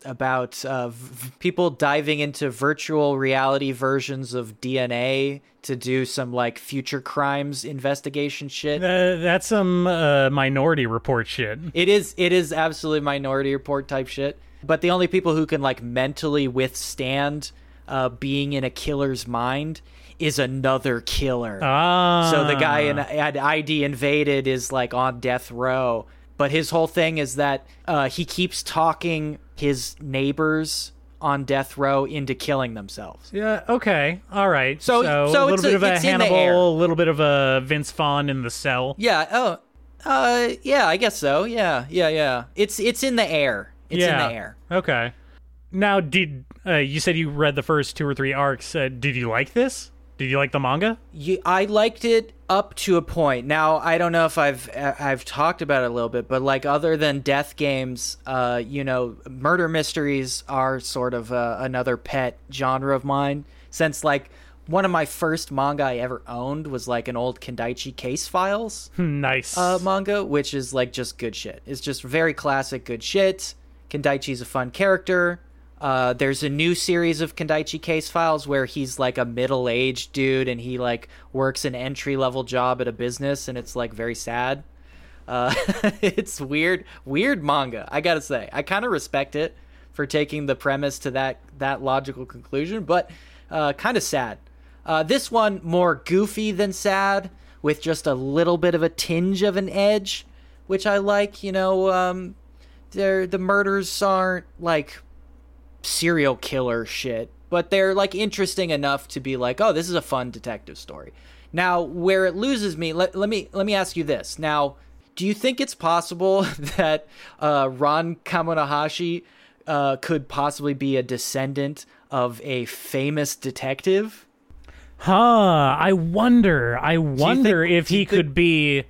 about uh, v- people diving into virtual reality versions of DNA to do some like future crimes investigation shit. Uh, that's some uh, minority report shit. It is it is absolutely minority report type shit. But the only people who can like mentally withstand uh, being in a killer's mind is another killer. Ah. So the guy in at ID invaded is like on death row, but his whole thing is that uh, he keeps talking his neighbors on death row into killing themselves. Yeah. Okay. All right. So- So, so a little bit a- of a it's in the air. Hannibal, a little bit of a Vince Vaughn in the cell. Yeah. Oh. Uh. Yeah. I guess so. Yeah. Yeah. Yeah. It's it's in the air. It's yeah. in the air. Okay. Now, did uh, you said you read the first two or three arcs? Uh, did you like this? Did you like the manga? You, I liked it up to a point. Now I don't know if I've I've talked about it a little bit, but like other than death games, uh, you know, murder mysteries are sort of uh, another pet genre of mine. Since like one of my first manga I ever owned was like an old Kindaichi Case Files nice. uh, manga, which is like just good shit. It's just very classic good shit. Kindaichi's a fun character. Uh, there's a new series of Kindaichi Case Files where he's like a middle aged dude and he like works an entry level job at a business and it's like very sad. Uh, it's weird, weird manga. I gotta say, I kind of respect it for taking the premise to that that logical conclusion, but uh, kind of sad. Uh, this one more goofy than sad, with just a little bit of a tinge of an edge, which I like. You know, um, the murders aren't like serial killer shit, but they're like interesting enough to be like, oh, this is a fun detective story. Now, where it loses me, let, let me let me ask you this. Now, do you think it's possible that uh, Ron Kamonohashi uh, could possibly be a descendant of a famous detective? Huh. I wonder. I wonder if he think- could be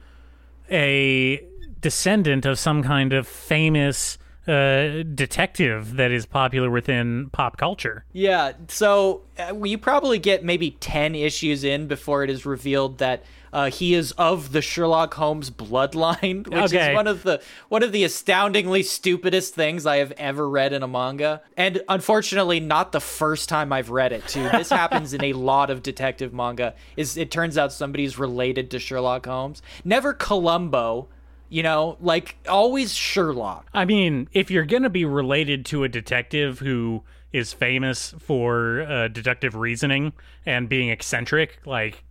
a descendant of some kind of famous uh, detective that is popular within pop culture. Yeah, so uh, you probably get maybe 10 issues in before it is revealed that uh, he is of the Sherlock Holmes bloodline, which Okay. is one of the one of the astoundingly stupidest things I have ever read in a manga. And unfortunately not the first time I've read it too. This happens in a lot of detective manga. Is it turns out somebody's related to Sherlock Holmes. Never Columbo, you know, like always Sherlock. I mean, if you're going to be related to a detective who is famous for uh, deductive reasoning and being eccentric, like,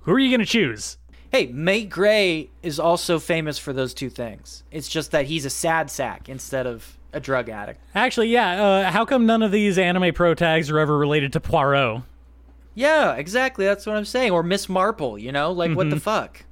who are you going to choose? Hey, Maigret is also famous for those two things. It's just that he's a sad sack instead of a drug addict. Actually, yeah, uh, how come none of these anime pro tags are ever related to Poirot? Yeah, exactly. That's what I'm saying. Or Miss Marple, you know? Like, what the fuck?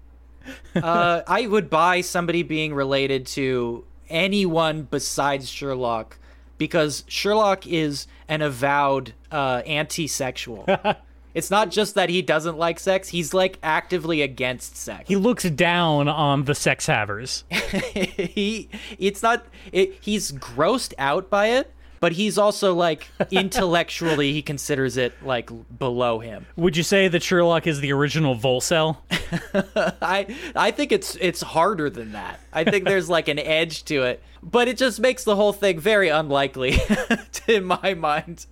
uh, I would buy somebody being related to anyone besides Sherlock because Sherlock is an avowed uh, anti sexual. it's not just that he doesn't like sex, he's like actively against sex. He looks down on the sex havers. he it's not it, he's grossed out by it but he's also like intellectually he considers it like below him. Would you say that Sherlock is the original Volcel? i i think it's it's harder than that. I think there's like an edge to it but it just makes the whole thing very unlikely in my mind.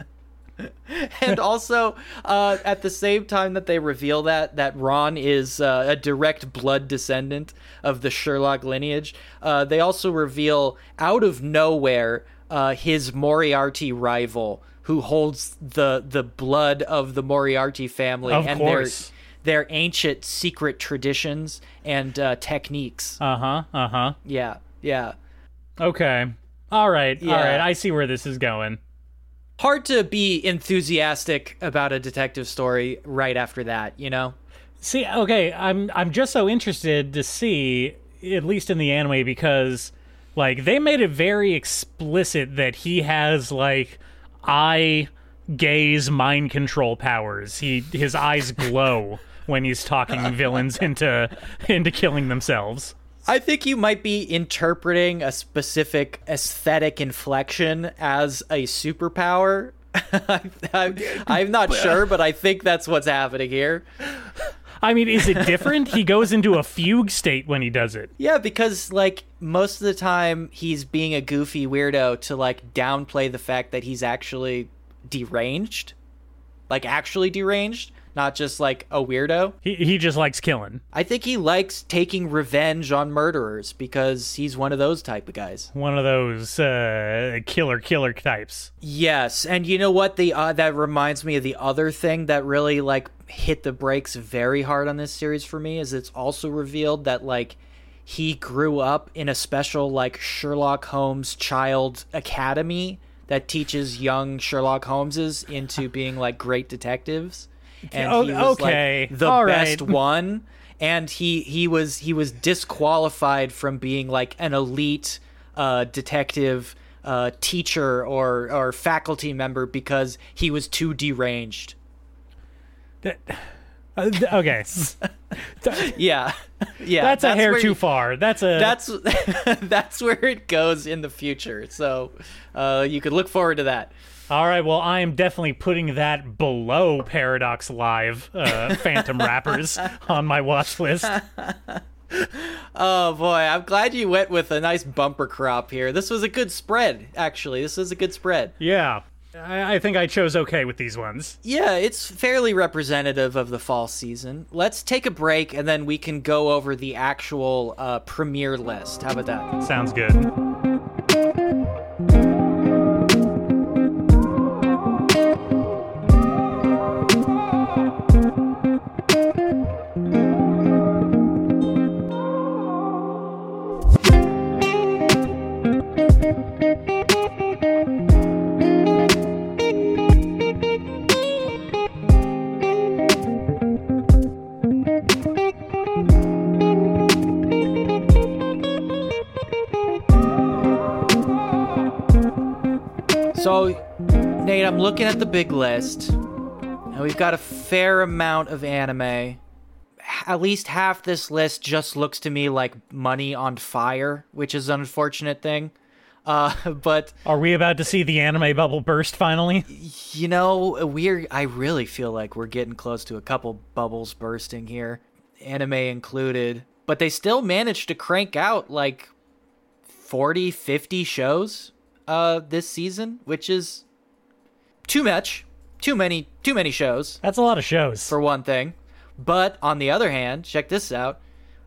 And also uh, at the same time that they reveal that that Ron is uh, a direct blood descendant of the Sherlock lineage, uh, they also reveal out of nowhere uh, his Moriarty rival, who holds the the blood of the Moriarty family Of and course. their their ancient secret traditions and uh, techniques. Uh huh. Uh huh. Yeah, yeah. Okay. All right. Yeah. All right. I see where this is going. Hard to be enthusiastic about a detective story right after that, you know? See, okay, I'm I'm just so interested to see, at least in the anime, because like they made it very explicit that he has like eye gaze mind control powers. He his eyes glow when he's talking villains into into killing themselves. I think you might be interpreting a specific aesthetic inflection as a superpower. I, I, I'm not sure, but I think that's what's happening here. I mean, is it different? he goes into a fugue state when he does it. Yeah, because like most of the time he's being a goofy weirdo to like downplay the fact that he's actually deranged. Like actually deranged, not just like a weirdo. He he just likes killing. I think he likes taking revenge on murderers because he's one of those type of guys. One of those uh, killer killer types. Yes, and you know what? The uh, that reminds me of the other thing that really like hit the brakes very hard on this series for me is it's also revealed that like he grew up in a special like Sherlock Holmes child academy that teaches young Sherlock Holmeses into being like great detectives. And Oh, he was okay. like the All best right. one and he he was he was disqualified from being like an elite uh, detective uh, teacher or or faculty member because he was too deranged. That- uh, th- okay, Yeah, yeah. that's, a hair too you- far. That's a That's that's where it goes in the future. So uh, you could look forward to that. All right. Well, I am definitely putting that below Paradox Live uh, Phantom Rappers on my watch list. Oh boy, I'm glad you went with a nice bumper crop here. This was a good spread, actually. This was a good spread. Yeah, I, I think I chose okay with these ones. Yeah, it's fairly representative of the fall season. Let's take a break and then we can go over the actual uh, premiere list. How about that? Sounds good. So, Nate, I'm looking at the big list, and we've got a fair amount of anime. At least half this list just looks to me like money on fire, which is an unfortunate thing. Uh, but Are we about to see the anime bubble burst finally? you know, we're I really feel like we're getting close to a couple bubbles bursting here, anime included. But they still managed to crank out like 40, 50 shows uh this season, which is too much. Too many too many shows That's a lot of shows. for one thing. But on the other hand, check this out.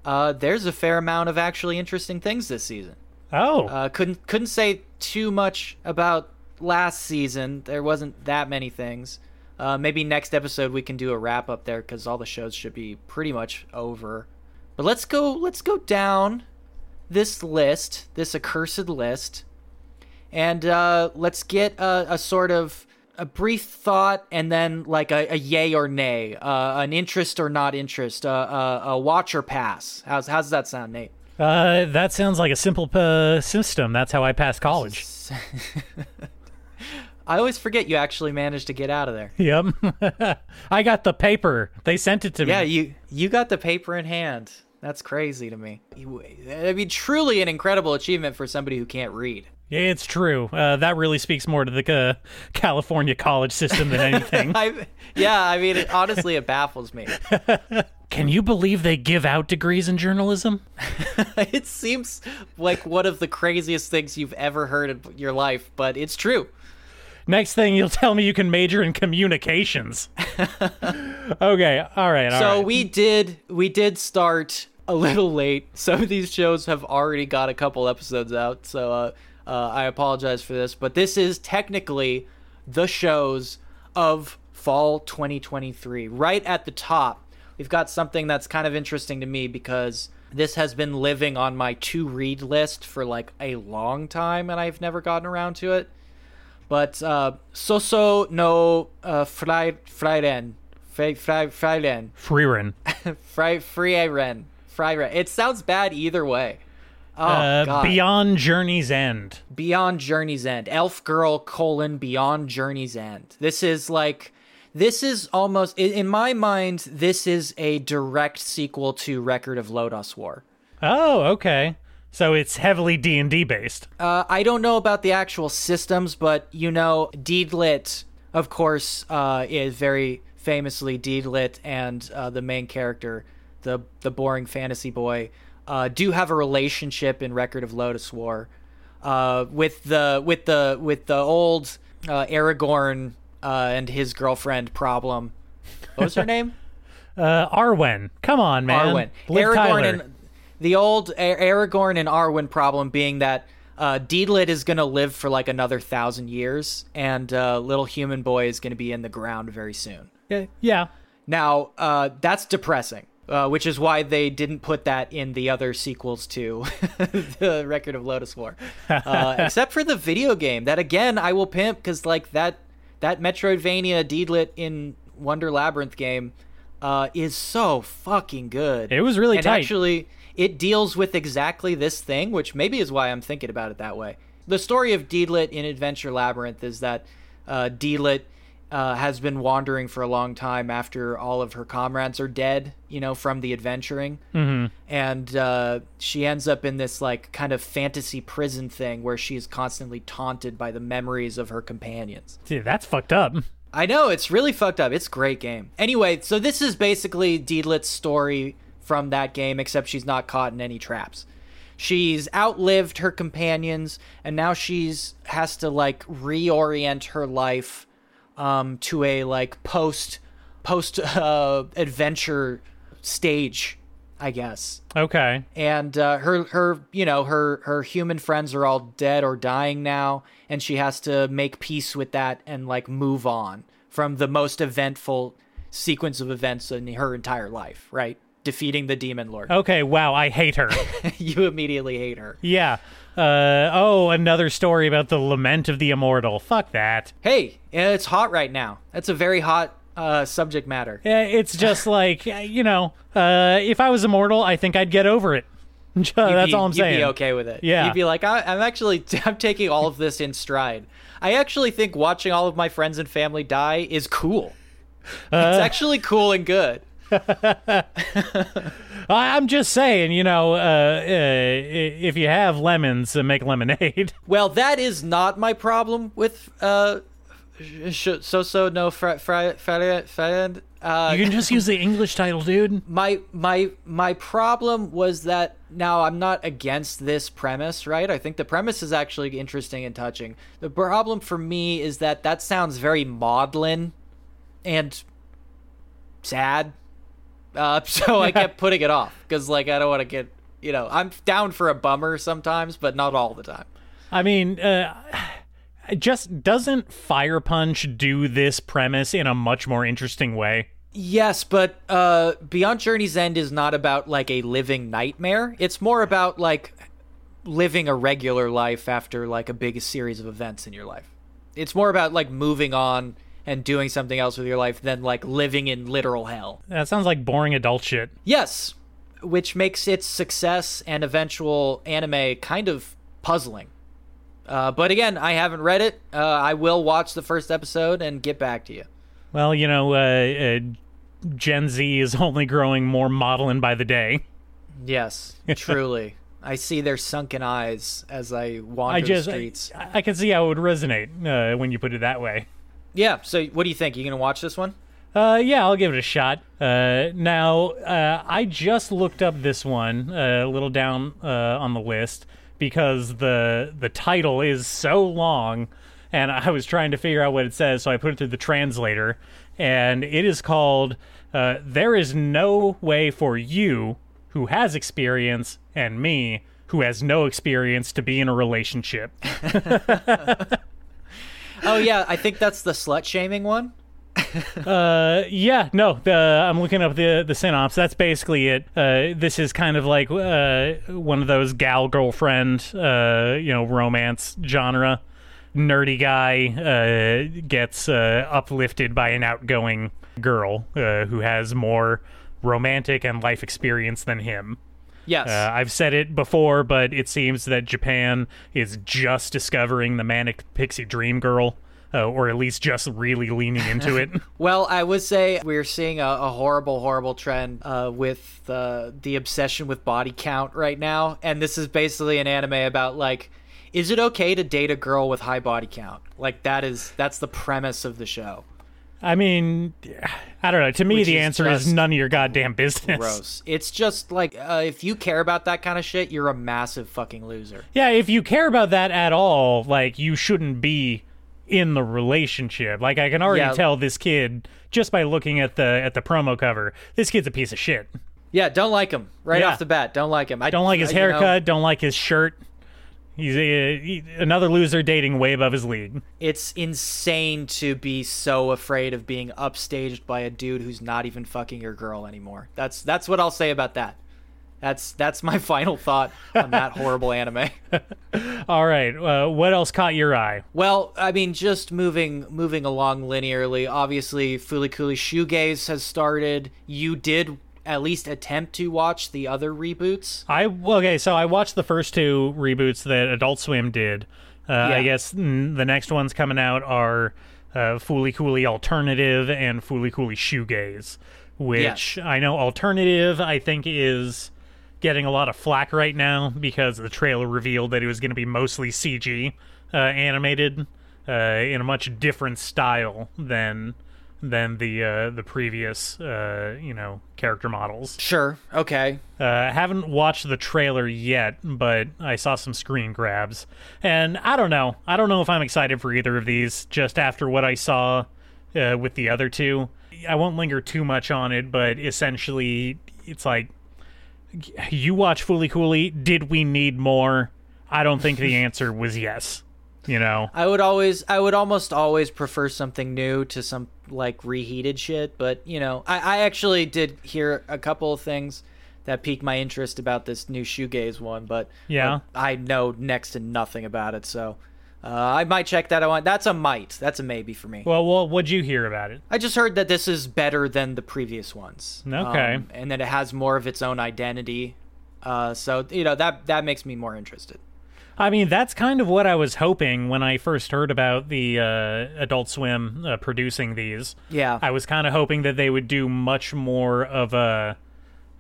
Uh, there's a fair amount of actually interesting things this season. oh, Uh, couldn't couldn't say too much about last season. There wasn't that many things. Uh, maybe next episode we can do a wrap up there because all the shows should be pretty much over. But let's go. Let's go down this list, this accursed list, and uh, let's get a, a sort of a brief thought and then like a, a yay or nay, uh, an interest or not interest, uh, uh, a watch or pass. How's how's that sound, Nate? uh, that sounds like a simple uh, system. That's how I passed college. I always forget you actually managed to get out of there. Yep. I got the paper. They sent it to Yeah, me. Yeah, you you got the paper in hand. That's crazy to me. I mean, truly an incredible achievement for somebody who can't read. It's true. Uh, that really speaks more to the uh, California college system than anything. I, yeah, I mean, it, honestly, it baffles me. Can you believe they give out degrees in journalism? it seems like one of the craziest things you've ever heard in your life, but it's true. Next thing you'll tell me you can major in communications. okay, all right, all so right. we did we did start a little late. Some of these shows have already got a couple episodes out, so uh, uh, I apologize for this. But this is technically the shows of fall 2023. Right at the top, we've got something that's kind of interesting to me because this has been living on my to read list for like a long time, and I've never gotten around to it. But uh, Soso no uh, Freiren. Fre- Fre- Freiren. Freerin. Fry Frieren. Frieren. It sounds bad either way. Oh Uh. Beyond Journey's End. Beyond Journey's End. Elf Girl colon Beyond Journey's End. This is like this is almost in, in my mind this is a direct sequel to Record of Lodoss War. Oh, okay. So it's heavily D and D based. Uh, I don't know about the actual systems, but you know, Deedlit, of course, uh, is very famously Deedlit, and uh, the main character, the the boring fantasy boy, uh, do have a relationship in Record of Lodoss War, uh, with the with the with the old uh, Aragorn uh, and his girlfriend problem. What was her name? Uh, Arwen, come on, man. Arwen. Liv Aragorn Tyler. and the old A- Aragorn and Arwen problem being that uh, Deedlit is going to live for like another thousand years, and uh, little human boy is going to be in the ground very soon. Yeah, yeah. Now, uh, that's depressing, uh, which is why they didn't put that in the other sequels to the Record of Lodoss War, uh, except for the video game. That again, I will pimp because like that that Metroidvania Deedlit in Wonder Labyrinth game uh, is so fucking good. It was really and tight. Actually, it deals with exactly this thing, which maybe is why I'm thinking about it that way. The story of Deedlit in Adventure Labyrinth is that uh, Deedlit uh, has been wandering for a long time after all of her comrades are dead, you know, from the adventuring. Mm-hmm. And uh, she ends up in this, like, kind of fantasy prison thing where she is constantly taunted by the memories of her companions. Dude, that's fucked up. I know it's really fucked up. It's a great game. Anyway, so this is basically Deedlit's story from that game, except she's not caught in any traps. She's outlived her companions, and now she's has to like reorient her life um, to a like post post uh, adventure stage, I guess Okay. and uh, her her you know her her human friends are all dead or dying now and she has to make peace with that and like move on from the most eventful sequence of events in her entire life right defeating the demon lord Okay. Wow. I hate her. you immediately hate her yeah. Uh. Oh, another story about the lament of the immortal. Fuck that. hey it's hot right now that's a very hot uh, subject matter Yeah, It's just like uh, you know. Uh. If I was immortal, I think I'd get over it. That's be- all I'm saying. You'd be okay with it. Yeah. You'd be like, I, I'm actually, I'm taking all of this in stride. I actually think watching all of my friends and family die is cool. Uh. it's actually cool and good. I'm just saying, you know, uh, uh, if you have lemons, uh, make lemonade. Well, that is not my problem with uh, sh- so so no fr- fr- fr- friend. Uh, you can just use the English title, dude. my my my problem was that now I'm not against this premise, right? I think the premise is actually interesting and touching. The problem for me is that that sounds very maudlin and sad. Uh, so I kept putting it off because like I don't want to get you know I'm down for a bummer sometimes, but not all the time. I mean, uh, just doesn't Fire Punch do this premise in a much more interesting way? Yes, but uh, Beyond Journey's End is not about like a living nightmare. It's more about like living a regular life after like a big series of events in your life. It's more about like moving on and doing something else with your life than like living in literal hell. That sounds like boring adult shit. Yes, which makes its success and eventual anime kind of puzzling. Uh, but again, I haven't read it. Uh, I will watch the first episode and get back to you. Well, you know, uh, uh, Gen Z is only growing more maudlin by the day. Yes, truly. I see their sunken eyes as I wander I just, the I, streets. I can see how it would resonate uh, when you put it that way. Yeah. So, what do you think? You gonna watch this one? Uh, yeah, I'll give it a shot. Uh, now, uh, I just looked up this one uh, a little down uh, on the list because the the title is so long, and I was trying to figure out what it says, so I put it through the translator, and it is called uh, "There is no way for you who has experience and me." Who has no experience to be in a relationship? Oh yeah, I think that's the slut shaming one. Uh, yeah, no, the, I'm looking up the the synopsis. That's basically it. Uh, this is kind of like uh, one of those gal girlfriend, uh, you know, romance genre. Nerdy guy uh, gets uh, uplifted by an outgoing girl who has more romantic and life experience than him. Yes. Uh, I've said it before, but it seems that Japan is just discovering the manic pixie dream girl. uh, or at least just really leaning into it. Well, I would say we're seeing a, a horrible, horrible trend uh, with uh, the obsession with body count right now, and this is basically an anime about like, is it okay to date a girl with high body count? Like that is that's the premise of the show. I mean, I don't know. To me, Which the is answer is just none of your goddamn business. Gross. It's just like uh, if you care about that kind of shit, you're a massive fucking loser. Yeah, if you care about that at all, like you shouldn't be in the relationship. Like I can already Yeah. tell this kid just by looking at the at the promo cover. This kid's a piece of shit. Yeah, don't like him right Yeah. off the bat. Don't like him. I Don't like his you know, haircut. Don't like his shirt. He's a, he- another loser dating way above his league. it's insane to be so afraid of being upstaged by a dude who's not even fucking your girl anymore. That's that's what I'll say about that. That's that's my final thought on that horrible anime. All right, uh, what else caught your eye? Well, I mean, just moving moving along linearly. Obviously, Fooly Cooly Shoegaze has started. You did at least attempt to watch the other reboots. I okay, so I watched the first two reboots that Adult Swim did. Uh, I guess the next ones coming out are uh, Fooly Cooly Alternative and Fooly Cooly Shoegaze, which I know Alternative I think is getting a lot of flack right now because the trailer revealed that it was going to be mostly CG uh, animated uh, in a much different style than than the uh, the previous uh, you know character models. Sure. Okay. Uh, I haven't watched the trailer yet, but I saw some screen grabs. And I don't know. I don't know if I'm excited for either of these just after what I saw uh, with the other two. I won't linger too much on it, but essentially, it's like you watch Fooly Cooly. Did we need more? I don't think the answer was yes. You know? I would always, I would almost always prefer something new to some like reheated shit. But you know, I, I actually did hear a couple of things that piqued my interest about this new shoegaze one. But Yeah. uh, I know next to nothing about it, so uh, I might check that out. That's a might. That's a maybe for me. Well, well, what'd you hear about it? I just heard that this is better than the previous ones. Okay. Um, and that it has more of its own identity. Uh, so you know that that makes me more interested. I mean, that's kind of what I was hoping when I first heard about the uh, Adult Swim uh, producing these. Yeah. I was kind of hoping that they would do much more of a.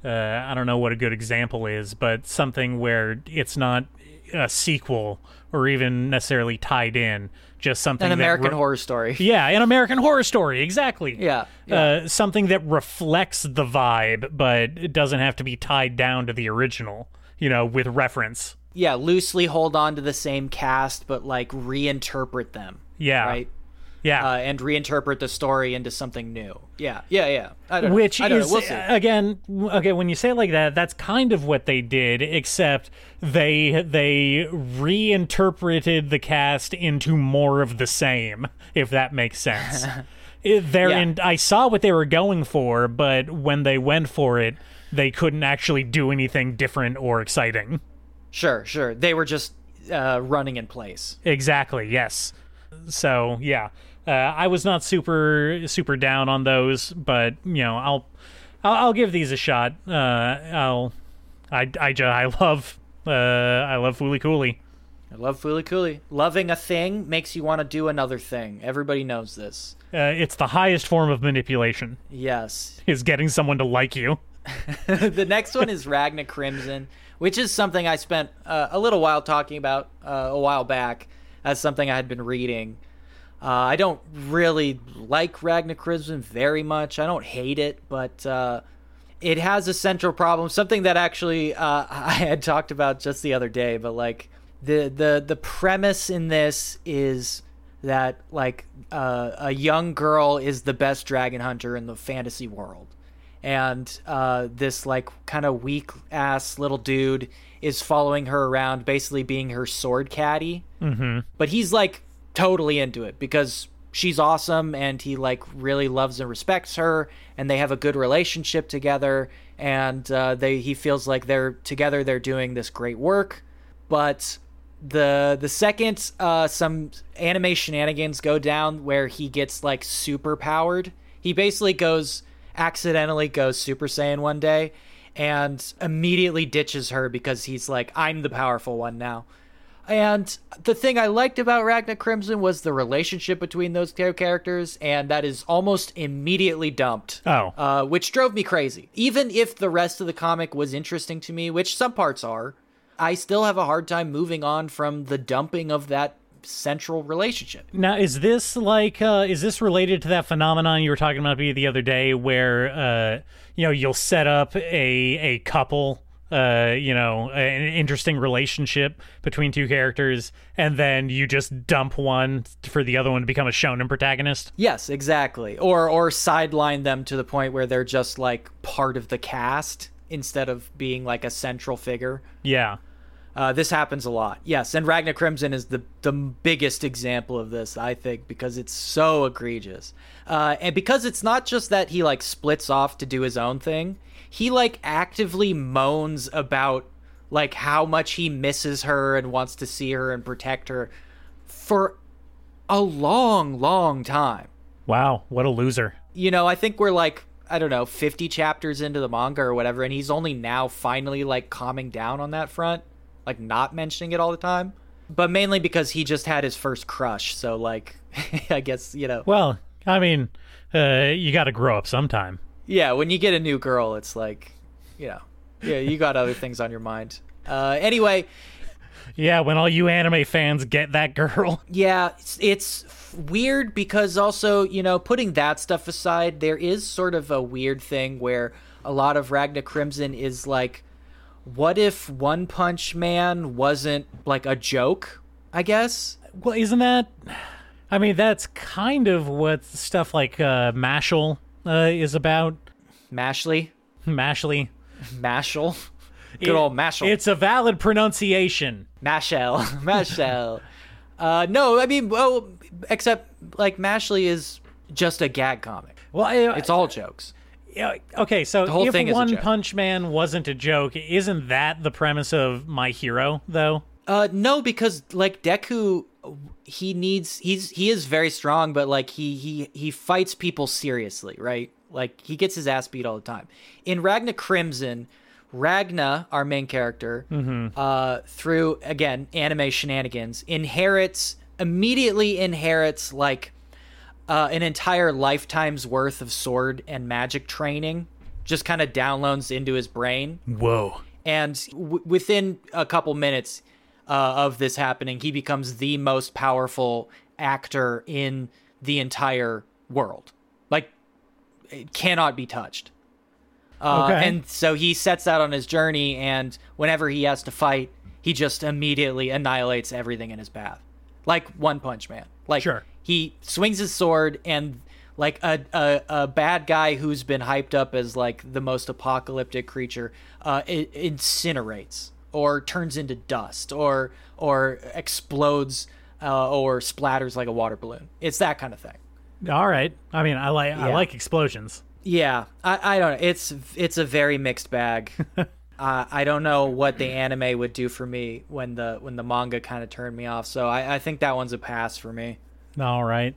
Uh, I don't know what a good example is, but something where it's not a sequel or even necessarily tied in, just something An that American re- Horror Story. Yeah, an American Horror Story, exactly. Yeah, yeah. Uh, something that reflects the vibe, but it doesn't have to be tied down to the original. You know, with reference. Yeah, loosely hold on to the same cast, but like reinterpret them. Yeah. Right. Yeah. Uh, and reinterpret the story into something new. Yeah. Yeah. Yeah. I don't know. Which I don't is know. We'll see. again, okay. When you say it like that, that's kind of what they did, except they they reinterpreted the cast into more of the same. If that makes sense. They're Yeah. in. I saw what they were going for, but when they went for it, they couldn't actually do anything different or exciting. Sure. Sure. They were just uh, running in place. Exactly. Yes. So yeah, uh, I was not super super down on those, but you know, I'll I'll, I'll give these a shot. Uh, I'll I I I love uh I love Fooly Cooly. I love Fooly Cooly. Loving a thing makes you want to do another thing. Everybody knows this. Uh, it's the highest form of manipulation Yes. is getting someone to like you. the next one is Ragna Crimson, which is something I spent uh, a little while talking about uh, a while back as something I had been reading. Uh, I don't really like Ragna Crimson very much. I don't hate it, but uh, it has a central problem. Something that actually uh, I had talked about just the other day. But like the the the premise in this is that like uh, a young girl is the best dragon hunter in the fantasy world and uh, this like kind of weak ass little dude is following her around, basically being her sword caddy. Mm-hmm. But he's like totally into it because she's awesome, and he like really loves and respects her, and they have a good relationship together, and uh, they he feels like they're together, they're doing this great work, but the the second uh some anime shenanigans go down where he gets like super powered he basically goes accidentally goes super saiyan one day and immediately ditches her because he's like i'm the powerful one now And the thing I liked about Ragna Crimson was the relationship between those two characters, and that is almost immediately dumped. Oh. Uh, which drove me crazy. Even if the rest of the comic was interesting to me, which some parts are, I still have a hard time moving on from the dumping of that central relationship. Now, is this like uh, is this related to that phenomenon you were talking about the other day, where uh, you know you'll set up a a couple, uh, you know, an interesting relationship between two characters, and then you just dump one for the other one to become a shonen protagonist? Yes, exactly. Or or sideline them to the point where they're just like part of the cast instead of being like a central figure. Yeah. Uh, this happens a lot. Yes, and Ragna Crimson is the the biggest example of this, I think, because it's so egregious, uh, and because it's not just that he like splits off to do his own thing. He like actively moans about like how much he misses her and wants to see her and protect her for a long, long time. Wow, what a loser. You know, I think we're like I don't know, 50 chapters into the manga or whatever, and he's only now finally like calming down on that front like not mentioning it all the time, but mainly because he just had his first crush. So like, I guess you know. Well, I mean, uh, you got to grow up sometime. Yeah, when you get a new girl, it's like, you know, yeah, you got other things on your mind. Uh, anyway. Yeah, when all you anime fans get that girl. Yeah, it's, it's weird because also, you know, putting that stuff aside, there is sort of a weird thing where a lot of Ragna Crimson is like what if One Punch Man wasn't like a joke? I guess. Well, isn't that? I mean, that's kind of what stuff like uh, Mashal uh, is about. Mashley. Mashley. Mashal. Good it, old Mashal. It's a valid pronunciation. Mashal. Mashal. uh, no, I mean, well, except like Mashley is just a gag comic. Well, I, it's all jokes. Yeah, okay, so if One Punch Man wasn't a joke, isn't that the premise of My Hero though? Uh no, because like Deku he needs he's he is very strong, but like he he he fights people seriously, right? Like he gets his ass beat all the time. In Ragna Crimson, Ragna, our main character, mm-hmm. uh, through again anime shenanigans, inherits immediately inherits like uh, an entire lifetime's worth of sword and magic training just kind of downloads into his brain. Whoa. And w- within a couple minutes uh, of this happening, he becomes the most powerful actor in the entire world. Like, it cannot be touched. Uh, okay. And so he sets out on his journey, and whenever he has to fight, he just immediately annihilates everything in his path. Like One Punch Man. Like, sure he swings his sword and like a, a, a bad guy who's been hyped up as like the most apocalyptic creature uh, incinerates or turns into dust or or explodes uh, or splatters like a water balloon. It's that kind of thing. All right. I mean, I like yeah. I like explosions. Yeah, I, I don't know. It's it's a very mixed bag. uh, I don't know what the anime would do for me when the when the manga kind of turned me off. So I, I think that one's a pass for me. All right.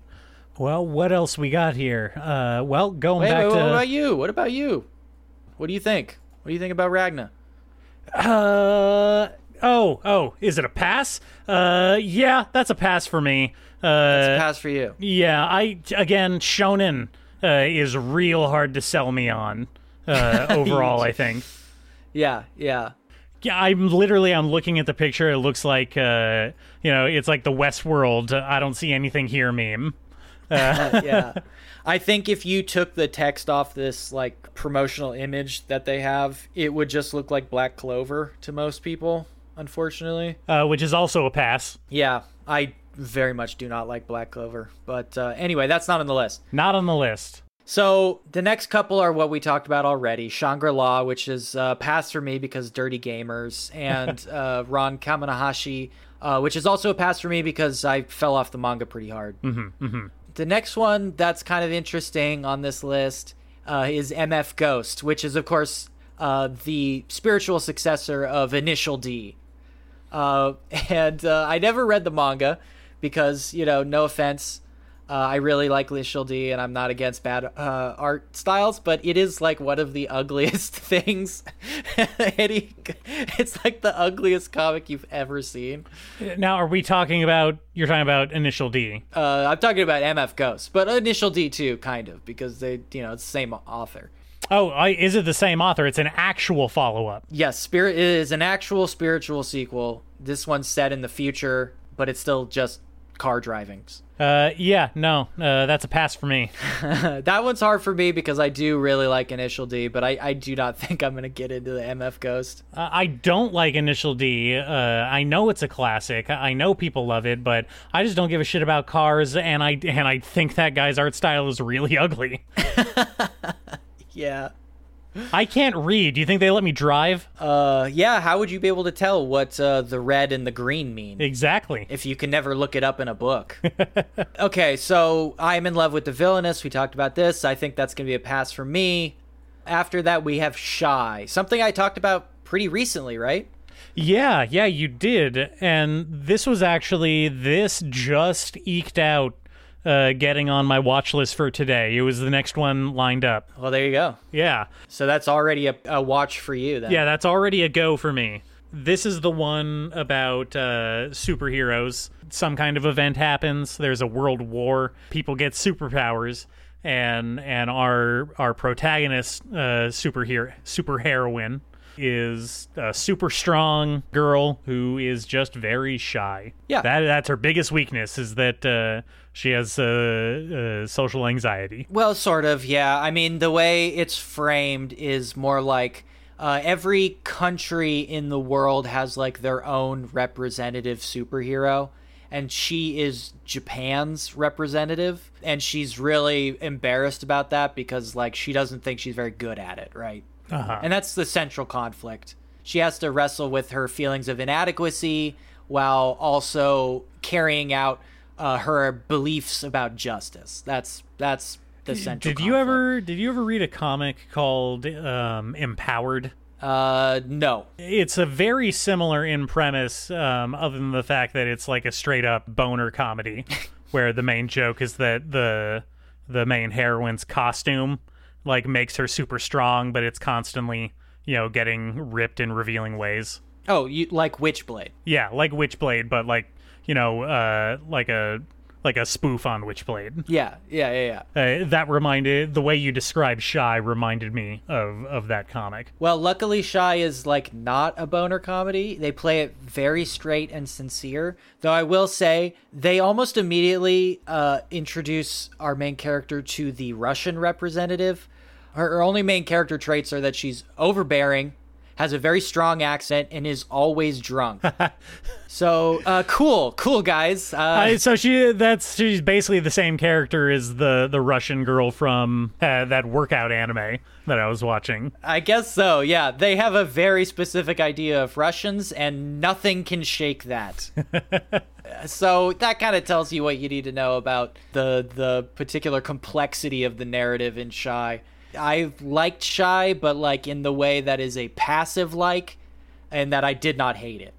Well, what else we got here? Uh, well, going wait, back wait, to. What about you? What about you? What do you think? What do you think about Ragna? Uh oh oh is it a pass? Uh yeah, that's a pass for me. Uh, it's a pass for you. Yeah, I again Shonen uh, is real hard to sell me on. Uh, overall, I think. Yeah, yeah. Yeah, I'm literally I'm looking at the picture. It looks like uh, you know, it's like the Westworld. I don't see anything here meme. Uh, yeah. I think if you took the text off this like promotional image that they have, it would just look like Black Clover to most people, unfortunately. Uh, which is also a pass. Yeah, I very much do not like Black Clover. But uh, anyway, that's not on the list. Not on the list. So the next couple are what we talked about already: Shangri La, which is uh, pass for me because dirty gamers, and uh, Ron Kamonohashi, uh, which is also a pass for me because I fell off the manga pretty hard. Mm-hmm, mm-hmm. The next one that's kind of interesting on this list uh, is MF Ghost, which is of course uh, the spiritual successor of Initial D. Uh, and I never read the manga because you know, no offense uh, I really like Initial D, and I'm not against bad uh, art styles, but it is like one of the ugliest things he, it's like the ugliest comic you've ever seen. Now, are we talking about? You're talking about Initial D. Uh, I'm talking about MF Ghost, but Initial D too, kind of, because they, you know, it's the same author. Oh, I, is it the same author? It's an actual follow up. Yes, Spirit is an actual spiritual sequel. This one's set in the future, but it's still just car drivings. Uh, yeah, no, uh, that's a pass for me. that one's hard for me because I do really like Initial D, but I, I do not think I'm going to get into the MF Ghost. Uh, I don't like Initial D. Uh, I know it's a classic. I know people love it, but I just don't give a shit about cars, and I and I think that guy's art style is really ugly. Yeah. I can't read. Do you think they let me drive? Uh, yeah. How would you be able to tell what uh, the red and the green mean Exactly. if you can never look it up in a book? okay, so I'm in love with the villainess. We talked about this. I think that's gonna be a pass for me. After that, we have shy, something I talked about pretty recently, right? Yeah, yeah, you did. And this was actually this just eked out uh, getting on my watch list for today. It was the next one lined up. Well, there you go. Yeah. So that's already a, a watch for you then. Yeah, that's already a go for me. This is the one about uh, superheroes. Some kind of event happens. There's a world war. People get superpowers, and and our our protagonist, uh, superhero super heroine, is a super strong girl who is just very shy. Yeah. that that's her biggest weakness is that uh, she has uh, uh, social anxiety. Well, sort of, yeah. I mean, the way it's framed is more like uh, every country in the world has like their own representative superhero, and she is Japan's representative, and she's really embarrassed about that because like she doesn't think she's very good at it, right? Uh-huh. And that's the central conflict. She has to wrestle with her feelings of inadequacy while also carrying out uh, her beliefs about justice. That's that's the central. Did you ever did you ever read a comic called um, Empowered? Uh, no. It's a very similar in premise, um, other than the fact that it's like a straight up boner comedy, where the main joke is that the the main heroine's costume like makes her super strong, but it's constantly you know getting ripped in revealing ways. Oh, you like Witchblade? Yeah, like Witchblade, but like you know, uh, like a like a spoof on Witchblade. Yeah, yeah, yeah, yeah. Uh, that reminded the way you described Shy reminded me of of that comic. Well, luckily, Shy is like not a boner comedy. They play it very straight and sincere. Though I will say, they almost immediately uh, introduce our main character to the Russian representative. Her, her only main character traits are that she's overbearing, has a very strong accent, and is always drunk. so, uh, cool, cool guys. Uh, Uh, so she that's she's basically the same character as the the Russian girl from uh, that workout anime that I was watching. I guess so. Yeah, they have a very specific idea of Russians, and nothing can shake that. so that kind of tells you what you need to know about the the particular complexity of the narrative in Shy. I liked Shy, but like in the way that is a passive like, and that I did not hate it.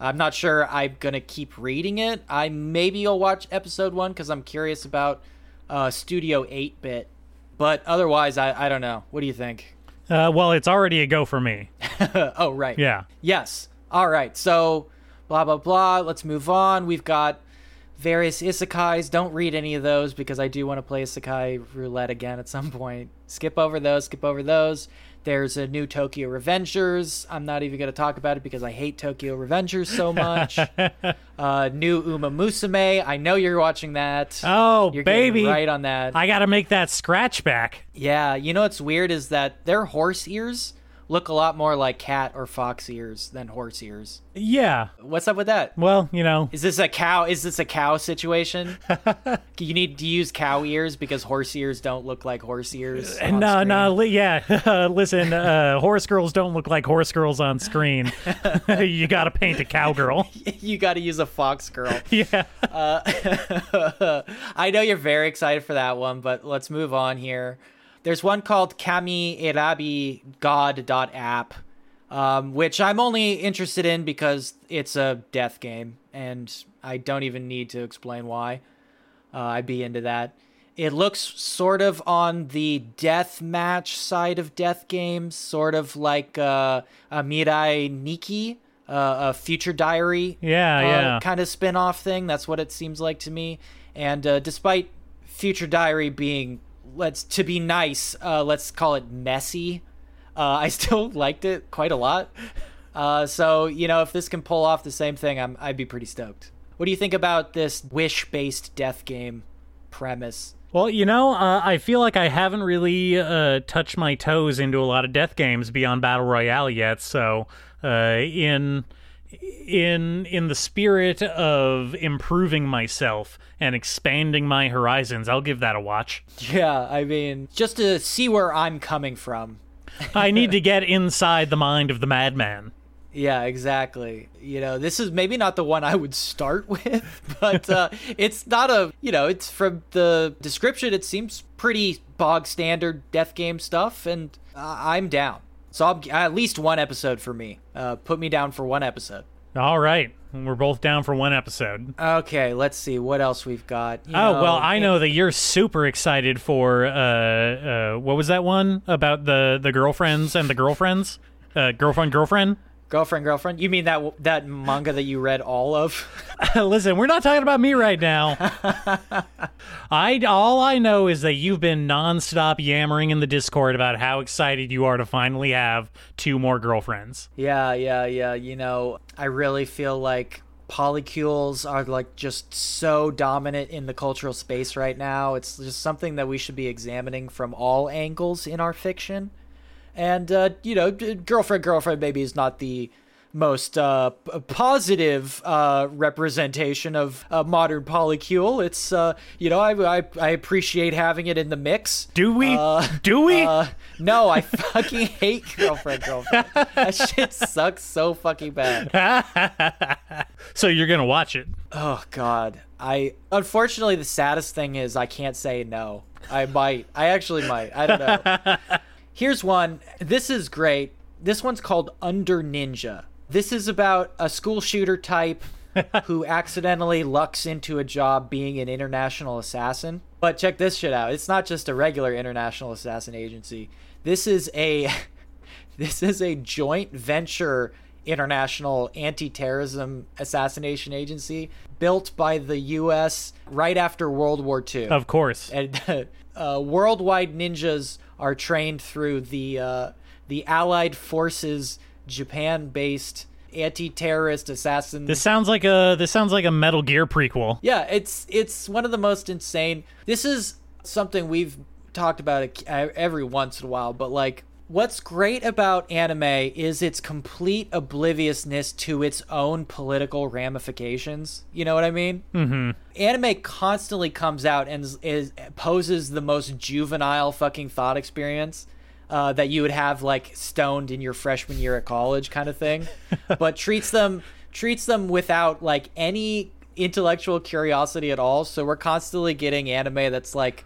I'm not sure I'm gonna keep reading it. I maybe I'll watch episode one because I'm curious about uh, Studio 8 bit, but otherwise, I I don't know. What do you think? Uh, well, it's already a go for me. oh, right. Yeah. Yes. All right. So, blah, blah, blah. Let's move on. We've got various isekais. Don't read any of those because I do want to play isekai roulette again at some point. Skip over those. Skip over those. There's a new Tokyo Revengers. I'm not even going to talk about it because I hate Tokyo Revengers so much. uh, new Uma Musume. I know you're watching that. Oh, you're baby. right on that. I got to make that scratch back. Yeah, you know what's weird is that their horse ears look a lot more like cat or fox ears than horse ears. Yeah. What's up with that? Well, you know, Is this a cow? Is this a cow situation? you need to use cow ears because horse ears don't look like horse ears. Uh, on no, no, yeah. Uh, listen, uh, horse girls don't look like horse girls on screen. you got to paint a cowgirl. you got to use a fox girl. yeah. Uh, I know you're very excited for that one, but let's move on here. There's one called KamiErabi God.app, um, which I'm only interested in because it's a death game, and I don't even need to explain why. Uh, I'd be into that. It looks sort of on the death match side of death games, sort of like uh, a Mirai Nikki, uh, a Future Diary Yeah, uh, yeah. kind of spin off thing. That's what it seems like to me. And uh, despite Future Diary being, let's to be nice, uh, let's call it messy, uh, I still liked it quite a lot. Uh, so you know, if this can pull off the same thing, I'm I'd be pretty stoked. What do you think about this wish-based death game premise? Well, you know, uh, I feel like I haven't really uh, touched my toes into a lot of death games beyond Battle Royale yet. So, uh, in in in the spirit of improving myself and expanding my horizons, I'll give that a watch. Yeah, I mean, just to see where I'm coming from. I need to get inside the mind of the madman. Yeah, exactly. You know, this is maybe not the one I would start with, but uh, it's not a, you know, it's from the description, it seems pretty bog standard death game stuff, and uh, I'm down. So I'll, at least one episode for me. Uh, put me down for one episode. All right, we're both down for one episode. Okay, let's see what else we've got. You Oh know, well, I know that you're super excited for uh, uh, what was that one about the the girlfriends and the girlfriends, uh, girlfriend girlfriend. Girlfriend, girlfriend. You mean that that manga that you read all of? Listen, we're not talking about me right now. I all I know is that you've been nonstop yammering in the Discord about how excited you are to finally have two more girlfriends. Yeah, yeah, yeah. You know, I really feel like polycules are like just so dominant in the cultural space right now. It's just something that we should be examining from all angles in our fiction. And uh, you know, girlfriend, girlfriend, maybe is not the most uh, p- positive uh, representation of uh, modern polycule. It's uh, you know, I, I I appreciate having it in the mix. Do we? Uh, Do we? No, I fucking hate girlfriend, girlfriend. that shit sucks so fucking bad. so you're gonna watch it? Oh god. I unfortunately the saddest thing is I can't say no. I might. I actually might. I don't know. Here's one. This is great. This one's called Under Ninja. This is about a school shooter type who accidentally lucks into a job being an international assassin. But check this shit out. It's not just a regular international assassin agency. This is a this is a joint venture international anti-terrorism assassination agency built by the US right after World War II Of course. and uh, worldwide ninjas are trained through the uh, the Allied Forces Japan-based anti-terrorist assassin. This sounds like a this sounds like a Metal Gear prequel. yeah, it's it's one of the most insane. This is something we've talked about every once in a while, but like. What's great about anime is its complete obliviousness to its own political ramifications. You know what I mean? Mm-hmm. anime constantly comes out and is, is poses the most juvenile fucking thought experience uh, that you would have like stoned in your freshman year at college kind of thing but treats them treats them without like any intellectual curiosity at all so we're constantly getting anime that's like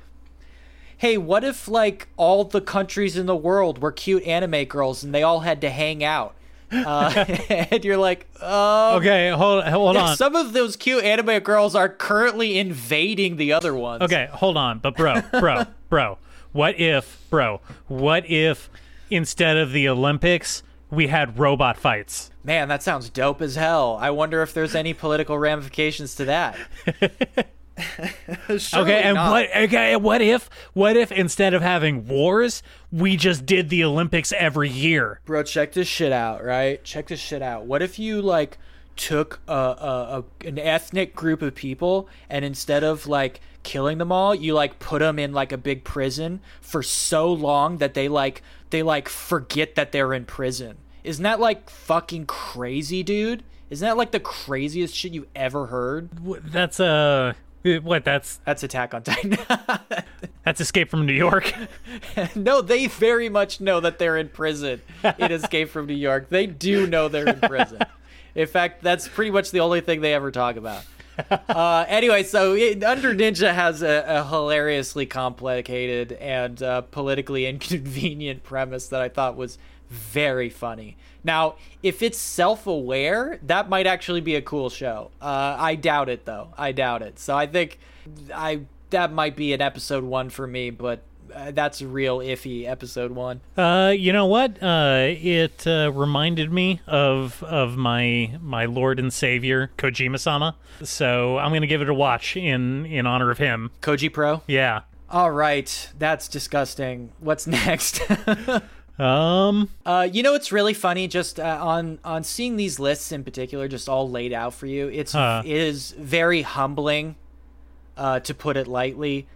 hey what if like all the countries in the world were cute anime girls and they all had to hang out uh, and you're like oh Okay, hold hold on. some of those cute anime girls are currently invading the other ones. Okay, hold on. But bro, bro, bro, what if, bro, what if instead of the Olympics we had robot fights? Man, that sounds dope as hell. I wonder if there's any political ramifications to that. Okay, and not. what okay, what if what if instead of having wars, we just did the Olympics every year? Bro, check this shit out, right? Check this shit out. What if you like took a, a, a an ethnic group of people and instead of like killing them all, you like put them in like a big prison for so long that they like they like forget that they're in prison. Isn't that like fucking crazy, dude? Isn't that like the craziest shit you ever heard? That's uh what that's That's Attack on Titan. that's Escape from New York. no, they very much know that they're in prison in Escape from New York. They do know they're in prison. In fact, that's pretty much the only thing they ever talk about. Uh, anyway, so it, Under Ninja has a, a hilariously complicated and uh, politically inconvenient premise that I thought was very funny. Now, if it's self-aware, that might actually be a cool show. Uh, I doubt it, though. I doubt it. So I think I that might be an episode one for me, but uh, that's a real iffy episode one. Uh, you know what? Uh, it uh, reminded me of of my my Lord and Savior Kojima-sama. So I'm gonna give it a watch in in honor of him. Koji Pro. Yeah. All right, that's disgusting. What's next? Um. Uh, you know, it's really funny just uh, on on seeing these lists in particular, just all laid out for you. It's Huh. it is very humbling, uh, to put it lightly.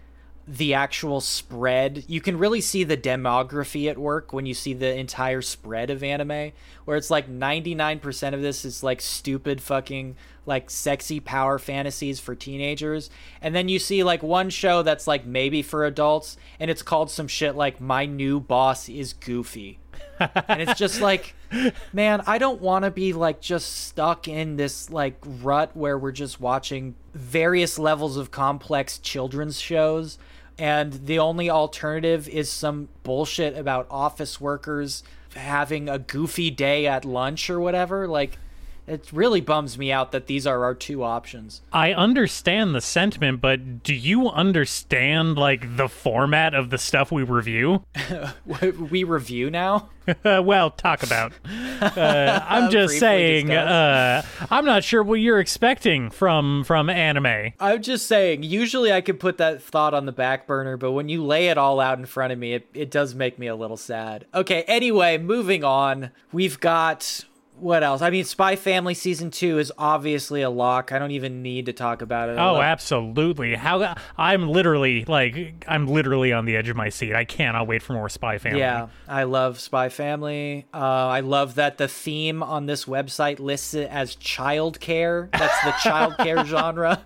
The actual spread, you can really see the demography at work when you see the entire spread of anime, where it's like ninety nine percent of this is like stupid fucking like sexy power fantasies for teenagers, and then you see like one show that's like maybe for adults, and it's called some shit like My New Boss is Goofy. And it's just like man i don't want to be like just stuck in this like rut where we're just watching various levels of complex children's shows. And the only alternative is some bullshit about office workers having a goofy day at lunch or whatever. Like it really bums me out that these are our two options I understand the sentiment, but do you understand like the format of the stuff we review? we review now well, talk about. Uh, I'm just saying. Uh, I'm not sure what you're expecting from from anime. I'm just saying, usually I could put that thought on the back burner, but when you lay it all out in front of me, it, it does make me a little sad. Okay, anyway, moving on. We've got. What else? I mean, Spy Family Season 2 is obviously a lock. I don't even need to talk about it. Oh, absolutely. How I'm literally like I'm literally on the edge of my seat. I cannot wait for more Spy Family. Yeah, I love Spy Family. Uh, I love that the theme on this website lists it as childcare. That's the childcare genre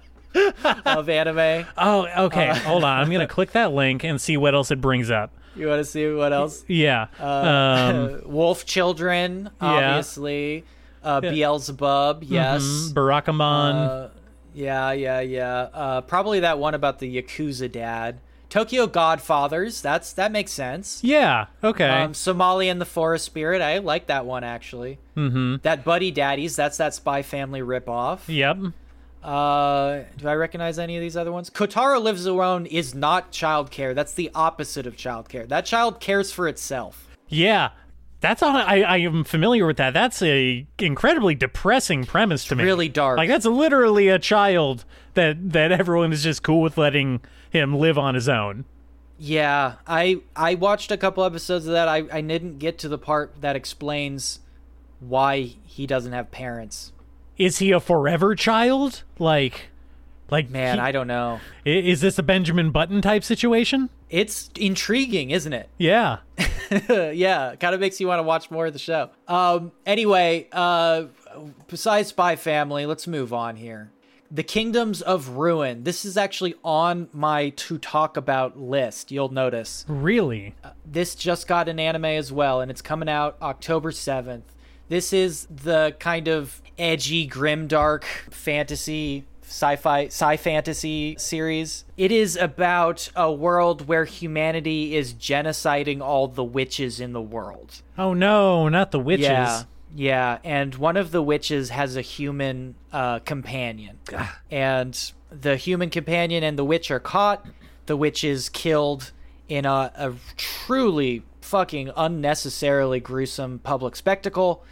of anime. Oh, okay. Uh, Hold on. I'm gonna click that link and see what else it brings up. You want to see what else? Yeah. um, Wolf Children, obviously. Uh, Beelzebub, yes. mm, Barakamon. Uh, yeah, yeah, yeah. Uh, probably that one about the Yakuza dad. Tokyo Godfathers, that's that makes sense. yeah. Okay. Um, Somali and the Forest Spirit, I like that one actually. Mm-hmm. That Buddy Daddies, that's that Spy Family ripoff. yep. Uh, do I recognize any of these other ones? Kotaro Lives Alone is not childcare. That's the opposite of childcare. That child cares for itself. Yeah. That's on. I, I am familiar with that. That's a incredibly depressing premise to me. Really dark. Like that's literally a child that that everyone is just cool with letting him live on his own. Yeah, I I watched a couple episodes of that. I I didn't get to the part that explains why he doesn't have parents. Is he a forever child? Like, like Man, he- I don't know. is this a Benjamin Button type situation? It's intriguing, isn't it? Yeah. yeah, kind of makes you want to watch more of the show. Um anyway, uh besides Spy Family, let's move on here. The Kingdoms of Ruin. This is actually on my to talk about list. You'll notice. Really? this just got an anime as well, and it's coming out October 7th. This is the kind of edgy, grimdark fantasy, sci-fi, sci-fantasy series. It is about a world where humanity is genociding all the witches in the world. Oh no, not the witches. Yeah. Yeah, and one of the witches has a human uh, companion. and the human companion and the witch are caught. The witch is killed in a, a truly fucking unnecessarily gruesome public spectacle.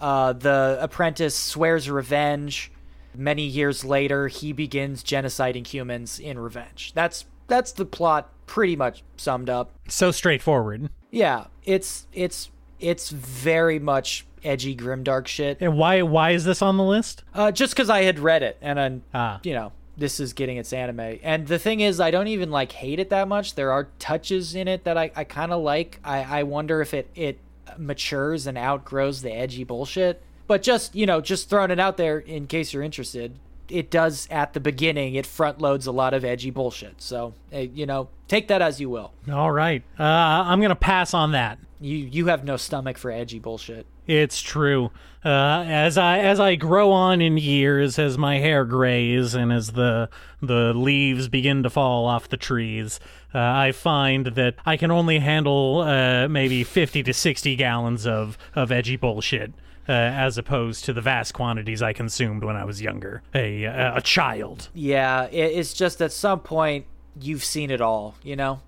Uh, the apprentice swears revenge. Many years later, he begins genociding humans in revenge. That's that's the plot pretty much summed up. So straightforward. Yeah, it's it's it's very much edgy grimdark shit. And why why is this on the list? Uh, just because I had read it and then Ah. you know this is getting its anime. And the thing is, I don't even like hate it that much. There are touches in it that I, I kind of like. I, I wonder if it it matures and outgrows the edgy bullshit. But just you know, just throwing it out there in case you're interested. It does at the beginning. It front loads a lot of edgy bullshit. So you know, take that as you will. All right. Uh, I'm gonna pass on that. You you have no stomach for edgy bullshit. It's true. Uh, as I as I grow on in years, as my hair grays, and as the the leaves begin to fall off the trees, uh, I find that I can only handle uh, maybe fifty to sixty gallons of of edgy bullshit. Uh, as opposed to the vast quantities I consumed when I was younger, a a, a child. Yeah, it's just at some point you've seen it all, you know?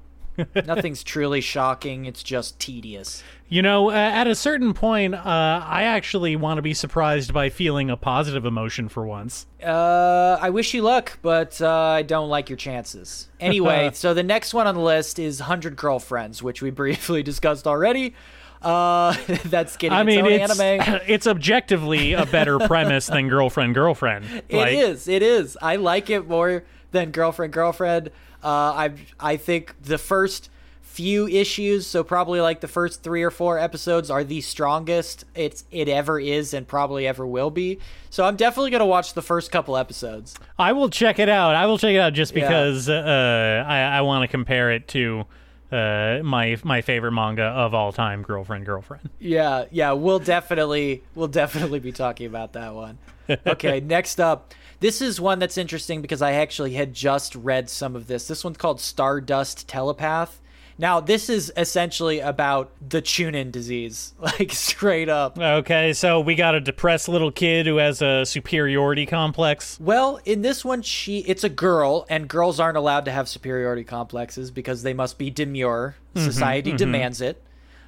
Nothing's truly shocking, it's just tedious. You know, uh, at a certain point, uh, I actually want to be surprised by feeling a positive emotion for once. Uh, I wish you luck, but uh, I don't like your chances. Anyway, so the next one on the list is 100 Girlfriends, which we briefly discussed already. Uh, that's getting I its mean, own it's anime. it's objectively a better premise than girlfriend girlfriend. It is. It is. I like it more than girlfriend girlfriend. Uh, I I think the first few issues, so probably like the first three or four episodes, are the strongest it's it ever is and probably ever will be. So I'm definitely gonna watch the first couple episodes. I will check it out. I will check it out just Yeah. because uh, I, I want to compare it to uh, my my favorite manga of all time, Girlfriend Girlfriend. Yeah, yeah, we'll definitely we'll definitely be talking about that one. Okay, next up. This is one that's interesting because I actually had just read some of this. This one's called Stardust Telepath. Now, this is essentially about the chuuni disease, like straight up. Okay, so we got a depressed little kid who has a superiority complex. Well, in this one, she it's a girl, and girls aren't allowed to have superiority complexes because they must be demure. Society demands it.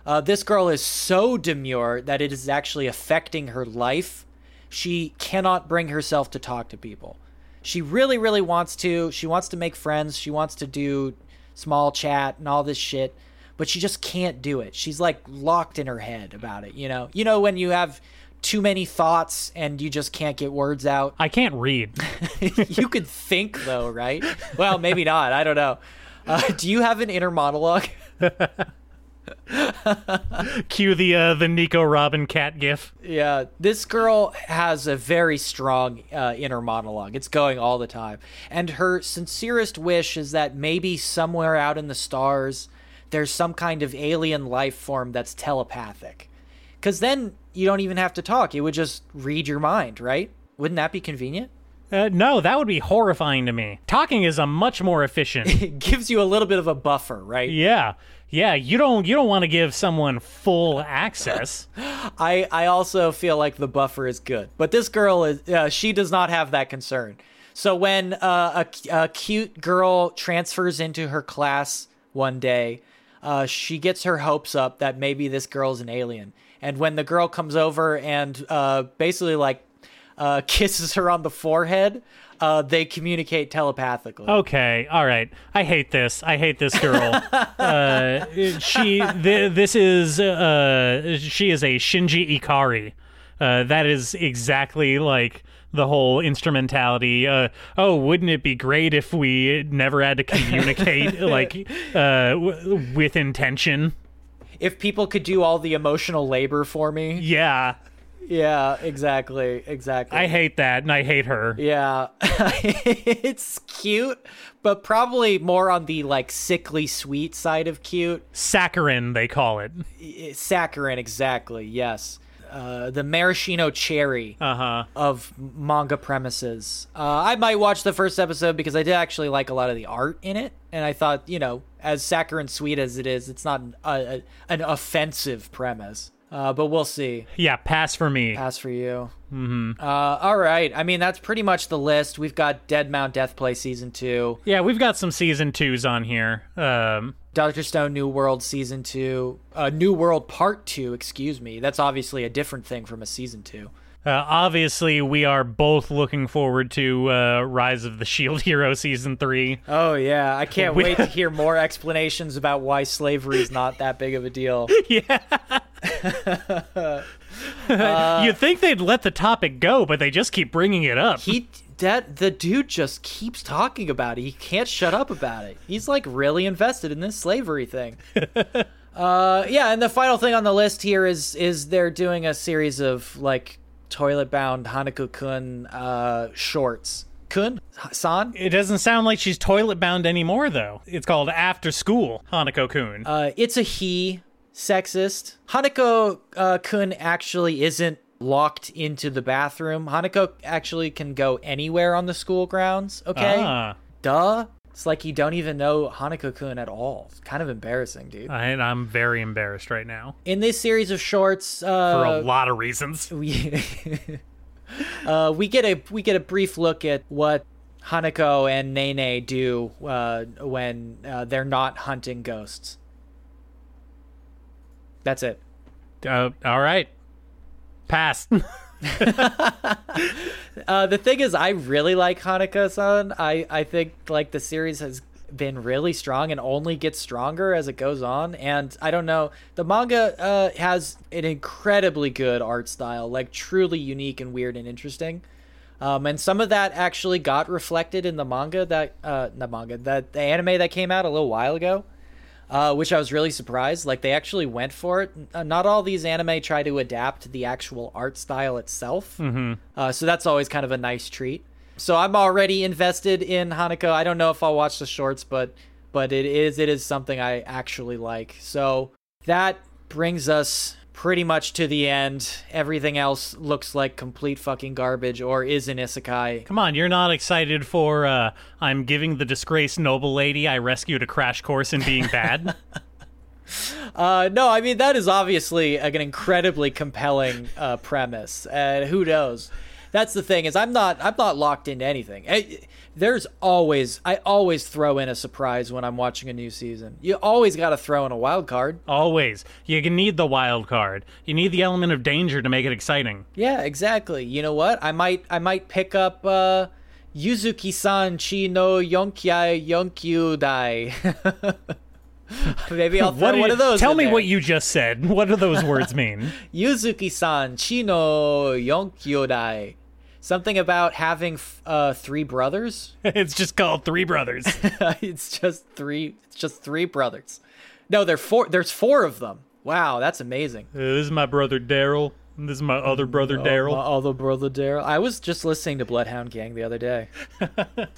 Uh, this girl is so demure that it is actually affecting her life. She cannot bring herself to talk to people. She really, really wants to. She wants to make friends. She wants to do small chat and all this shit, but she just can't do it. She's like locked in her head about it. You know, you know when you have too many thoughts and you just can't get words out. I can't read. you could think though, right? Well, maybe not. I don't know. Uh, do you have an inner monologue? Cue the uh, the Nico Robin cat gif. Yeah, this girl has a very strong uh, inner monologue. It's going all the time. And her sincerest wish is that maybe somewhere out in the stars, there's some kind of alien life form that's telepathic. Because then you don't even have to talk. It would just read your mind, right? Wouldn't that be convenient? Uh, no, that would be horrifying to me. Talking is a much more efficient. It gives you a little bit of a buffer, right? yeah, yeah. You don't you don't want to give someone full access. I I also feel like the buffer is good, but this girl is uh, she does not have that concern. So when uh, a, a cute girl transfers into her class one day, uh, she gets her hopes up that maybe this girl's an alien. And when the girl comes over and uh, basically like uh, kisses her on the forehead, uh, they communicate telepathically. Okay, all right. I hate this. I hate this girl. uh, she. Th- this is. Uh, she is a Shinji Ikari. Uh, that is exactly like the whole instrumentality. Uh, oh, wouldn't it be great if we never had to communicate like uh, w- with intention? If people could do all the emotional labor for me, Yeah, yeah, exactly, exactly. I hate that, and I hate her. Yeah, it's cute, but probably more on the like sickly sweet side of cute. Saccharin, they call it. Saccharin, exactly. Yes, uh, the maraschino cherry Uh huh. of manga premises. Uh, I might watch the first episode because I did actually like a lot of the art in it, and I thought, you know, as saccharin sweet as it is, it's not an, a, a, an offensive premise. Uh, but we'll see. Yeah, pass for me. Pass for you. Mm-hmm. Uh, all right. I mean, that's pretty much the list. We've got Dead Mount Death Play season two, Yeah, we've got some season twos on here. Um, Doctor Stone New World season two, uh, New World Part two. Excuse me. That's obviously a different thing from a season two. Uh, obviously, we are both looking forward to uh, Rise of the Shield Hero season three. Oh yeah, I can't We- wait to hear more explanations about why slavery is not that big of a deal. Yeah. You'd think they'd let the topic go, but they just keep bringing it up. He that the dude just keeps talking about it. He can't shut up about it. He's like really invested in this slavery thing. uh yeah, and the final thing on the list here is is they're doing a series of like toilet bound Hanako kun uh shorts. Kun? San? it doesn't sound like she's toilet bound anymore, though. It's called After School Hanako Kun. Uh, it's a he, sexist. Hanako uh, kun actually isn't locked into the bathroom. Hanako actually can go anywhere on the school grounds. Okay, Ah, duh. It's like you don't even know Hanako kun at all. It's kind of embarrassing, dude. and I'm very embarrassed right now In this series of shorts, for a uh, lot of reasons. we uh, we get a we get a brief look at what Hanako and Nene do uh, when uh, they're not hunting ghosts. That's it. Uh, all right. Pass. Uh, the thing is, I really like Hanako-san. I I think like the series has been really strong and only gets stronger as it goes on. And I don't know, the manga uh, has an incredibly good art style, like truly unique and weird and interesting. Um, and some of that actually got reflected in the manga that uh, the manga that the anime that came out a little while ago. Uh, which I was really surprised. Like they actually went for it. Uh, not all these anime try to adapt the actual art style itself, mm-hmm. uh, so that's always kind of a nice treat. So I'm already invested in Hanako. I don't know if I'll watch the shorts, but but it is it is something I actually like. So that brings us pretty much to the end. Everything else looks like complete fucking garbage or is an isekai. Come on, you're not excited for uh, I'm giving the disgraced noble lady I rescued a crash course in being bad? Uh, no, I mean that is obviously an incredibly compelling uh, premise. And who knows? That's the thing is I'm not I'm not locked into anything. I, there's always I always throw in a surprise when I'm watching a new season. You always got to throw in a wild card. Always. You need the wild card. You need the element of danger to make it exciting. Yeah, exactly. You know what? I might I might pick up uh Yuzuki-san chi no yonkyai yonkyudai. Maybe I'll throw one did- of those. Tell me there. what you just said. What do those words mean? Yuzuki-san chi no yonkyudai. Something about having f- uh, three brothers. it's just called Three Brothers. it's just three. It's just three brothers. No, there four. There's four of them. Wow, that's amazing. Uh, this is my brother Daryl. This is my other brother My Daryl. other brother Daryl. I was just listening to Bloodhound Gang the other day.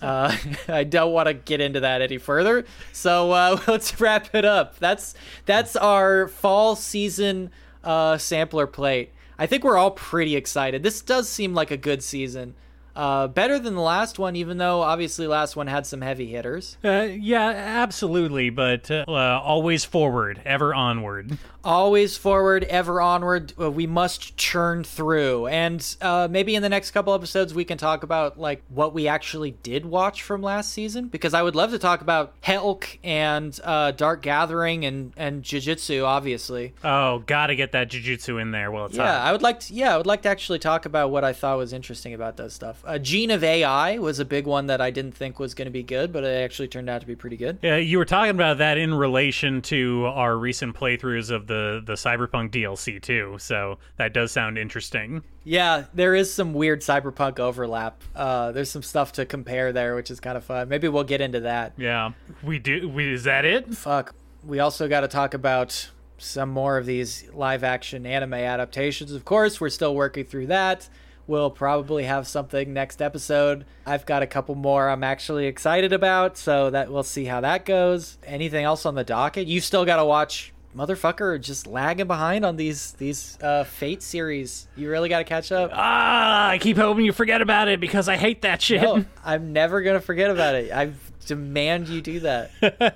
uh, I don't want to get into that any further, so uh, let's wrap it up. That's that's our fall season uh, sampler plate. I think we're all pretty excited. This does seem like a good season. Uh, better than the last one, even though obviously last one had some heavy hitters. Uh, yeah, absolutely, but uh, uh, always forward, ever onward. always forward, ever onward. Uh, We must churn through, and uh, maybe in the next couple episodes we can talk about like what we actually did watch from last season. Because I would love to talk about Helk and uh, Dark Gathering and and Jujutsu, obviously. Oh, gotta get that jujutsu in there while it's Yeah, hot. I would like to. Yeah, I would like to actually talk about what I thought was interesting about those stuff. Uh, Gene of AI was a big one that I didn't think was going to be good, but it actually turned out to be pretty good. Yeah, you were talking about that in relation to our recent playthroughs of the the Cyberpunk DLC too. So that does sound interesting. Yeah, there is some weird cyberpunk overlap. Uh, there's some stuff to compare there, which is kind of fun. Maybe we'll get into that. Yeah, we do. We, is that it? Fuck. We also got to talk about some more of these live action anime adaptations. Of course, we're still working through that. We'll probably have something next episode. I've got a couple more I'm actually excited about, so that we'll see how that goes. Anything else on the docket? You've still got to watch motherfucker just lagging behind on these these uh fate series. You really got to catch up. Ah, I keep hoping you forget about it because I hate that shit. No, I'm never gonna forget about it. I demand you do that.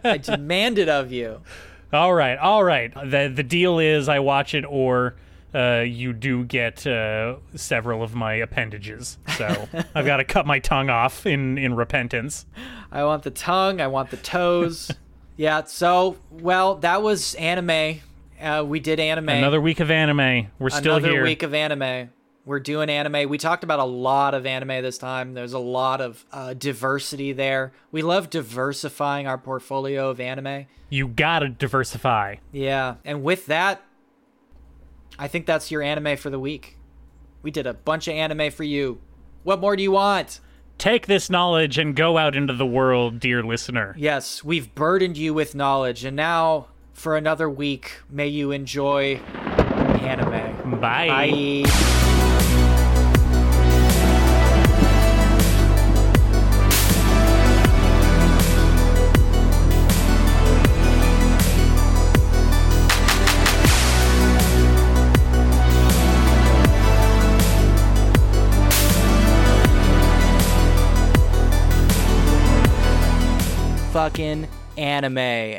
I demand it of you. All right, all right. The the deal is I watch it or uh, you do get uh, several of my appendages. So I've got to cut my tongue off in in repentance. I want the tongue. I want the toes. yeah. So, well, that was anime. Uh, we did anime. Another week of anime. We're still here. Another here. week of anime. We're doing anime. We talked about a lot of anime this time. There's a lot of uh, diversity there. We love diversifying our portfolio of anime. You gotta diversify. Yeah, and with that, I think that's your anime for the week. We did a bunch of anime for you. What more do you want? Take this knowledge and go out into the world, dear listener. Yes, we've burdened you with knowledge, and now for another week, may you enjoy anime. Bye. Bye. Fucking anime.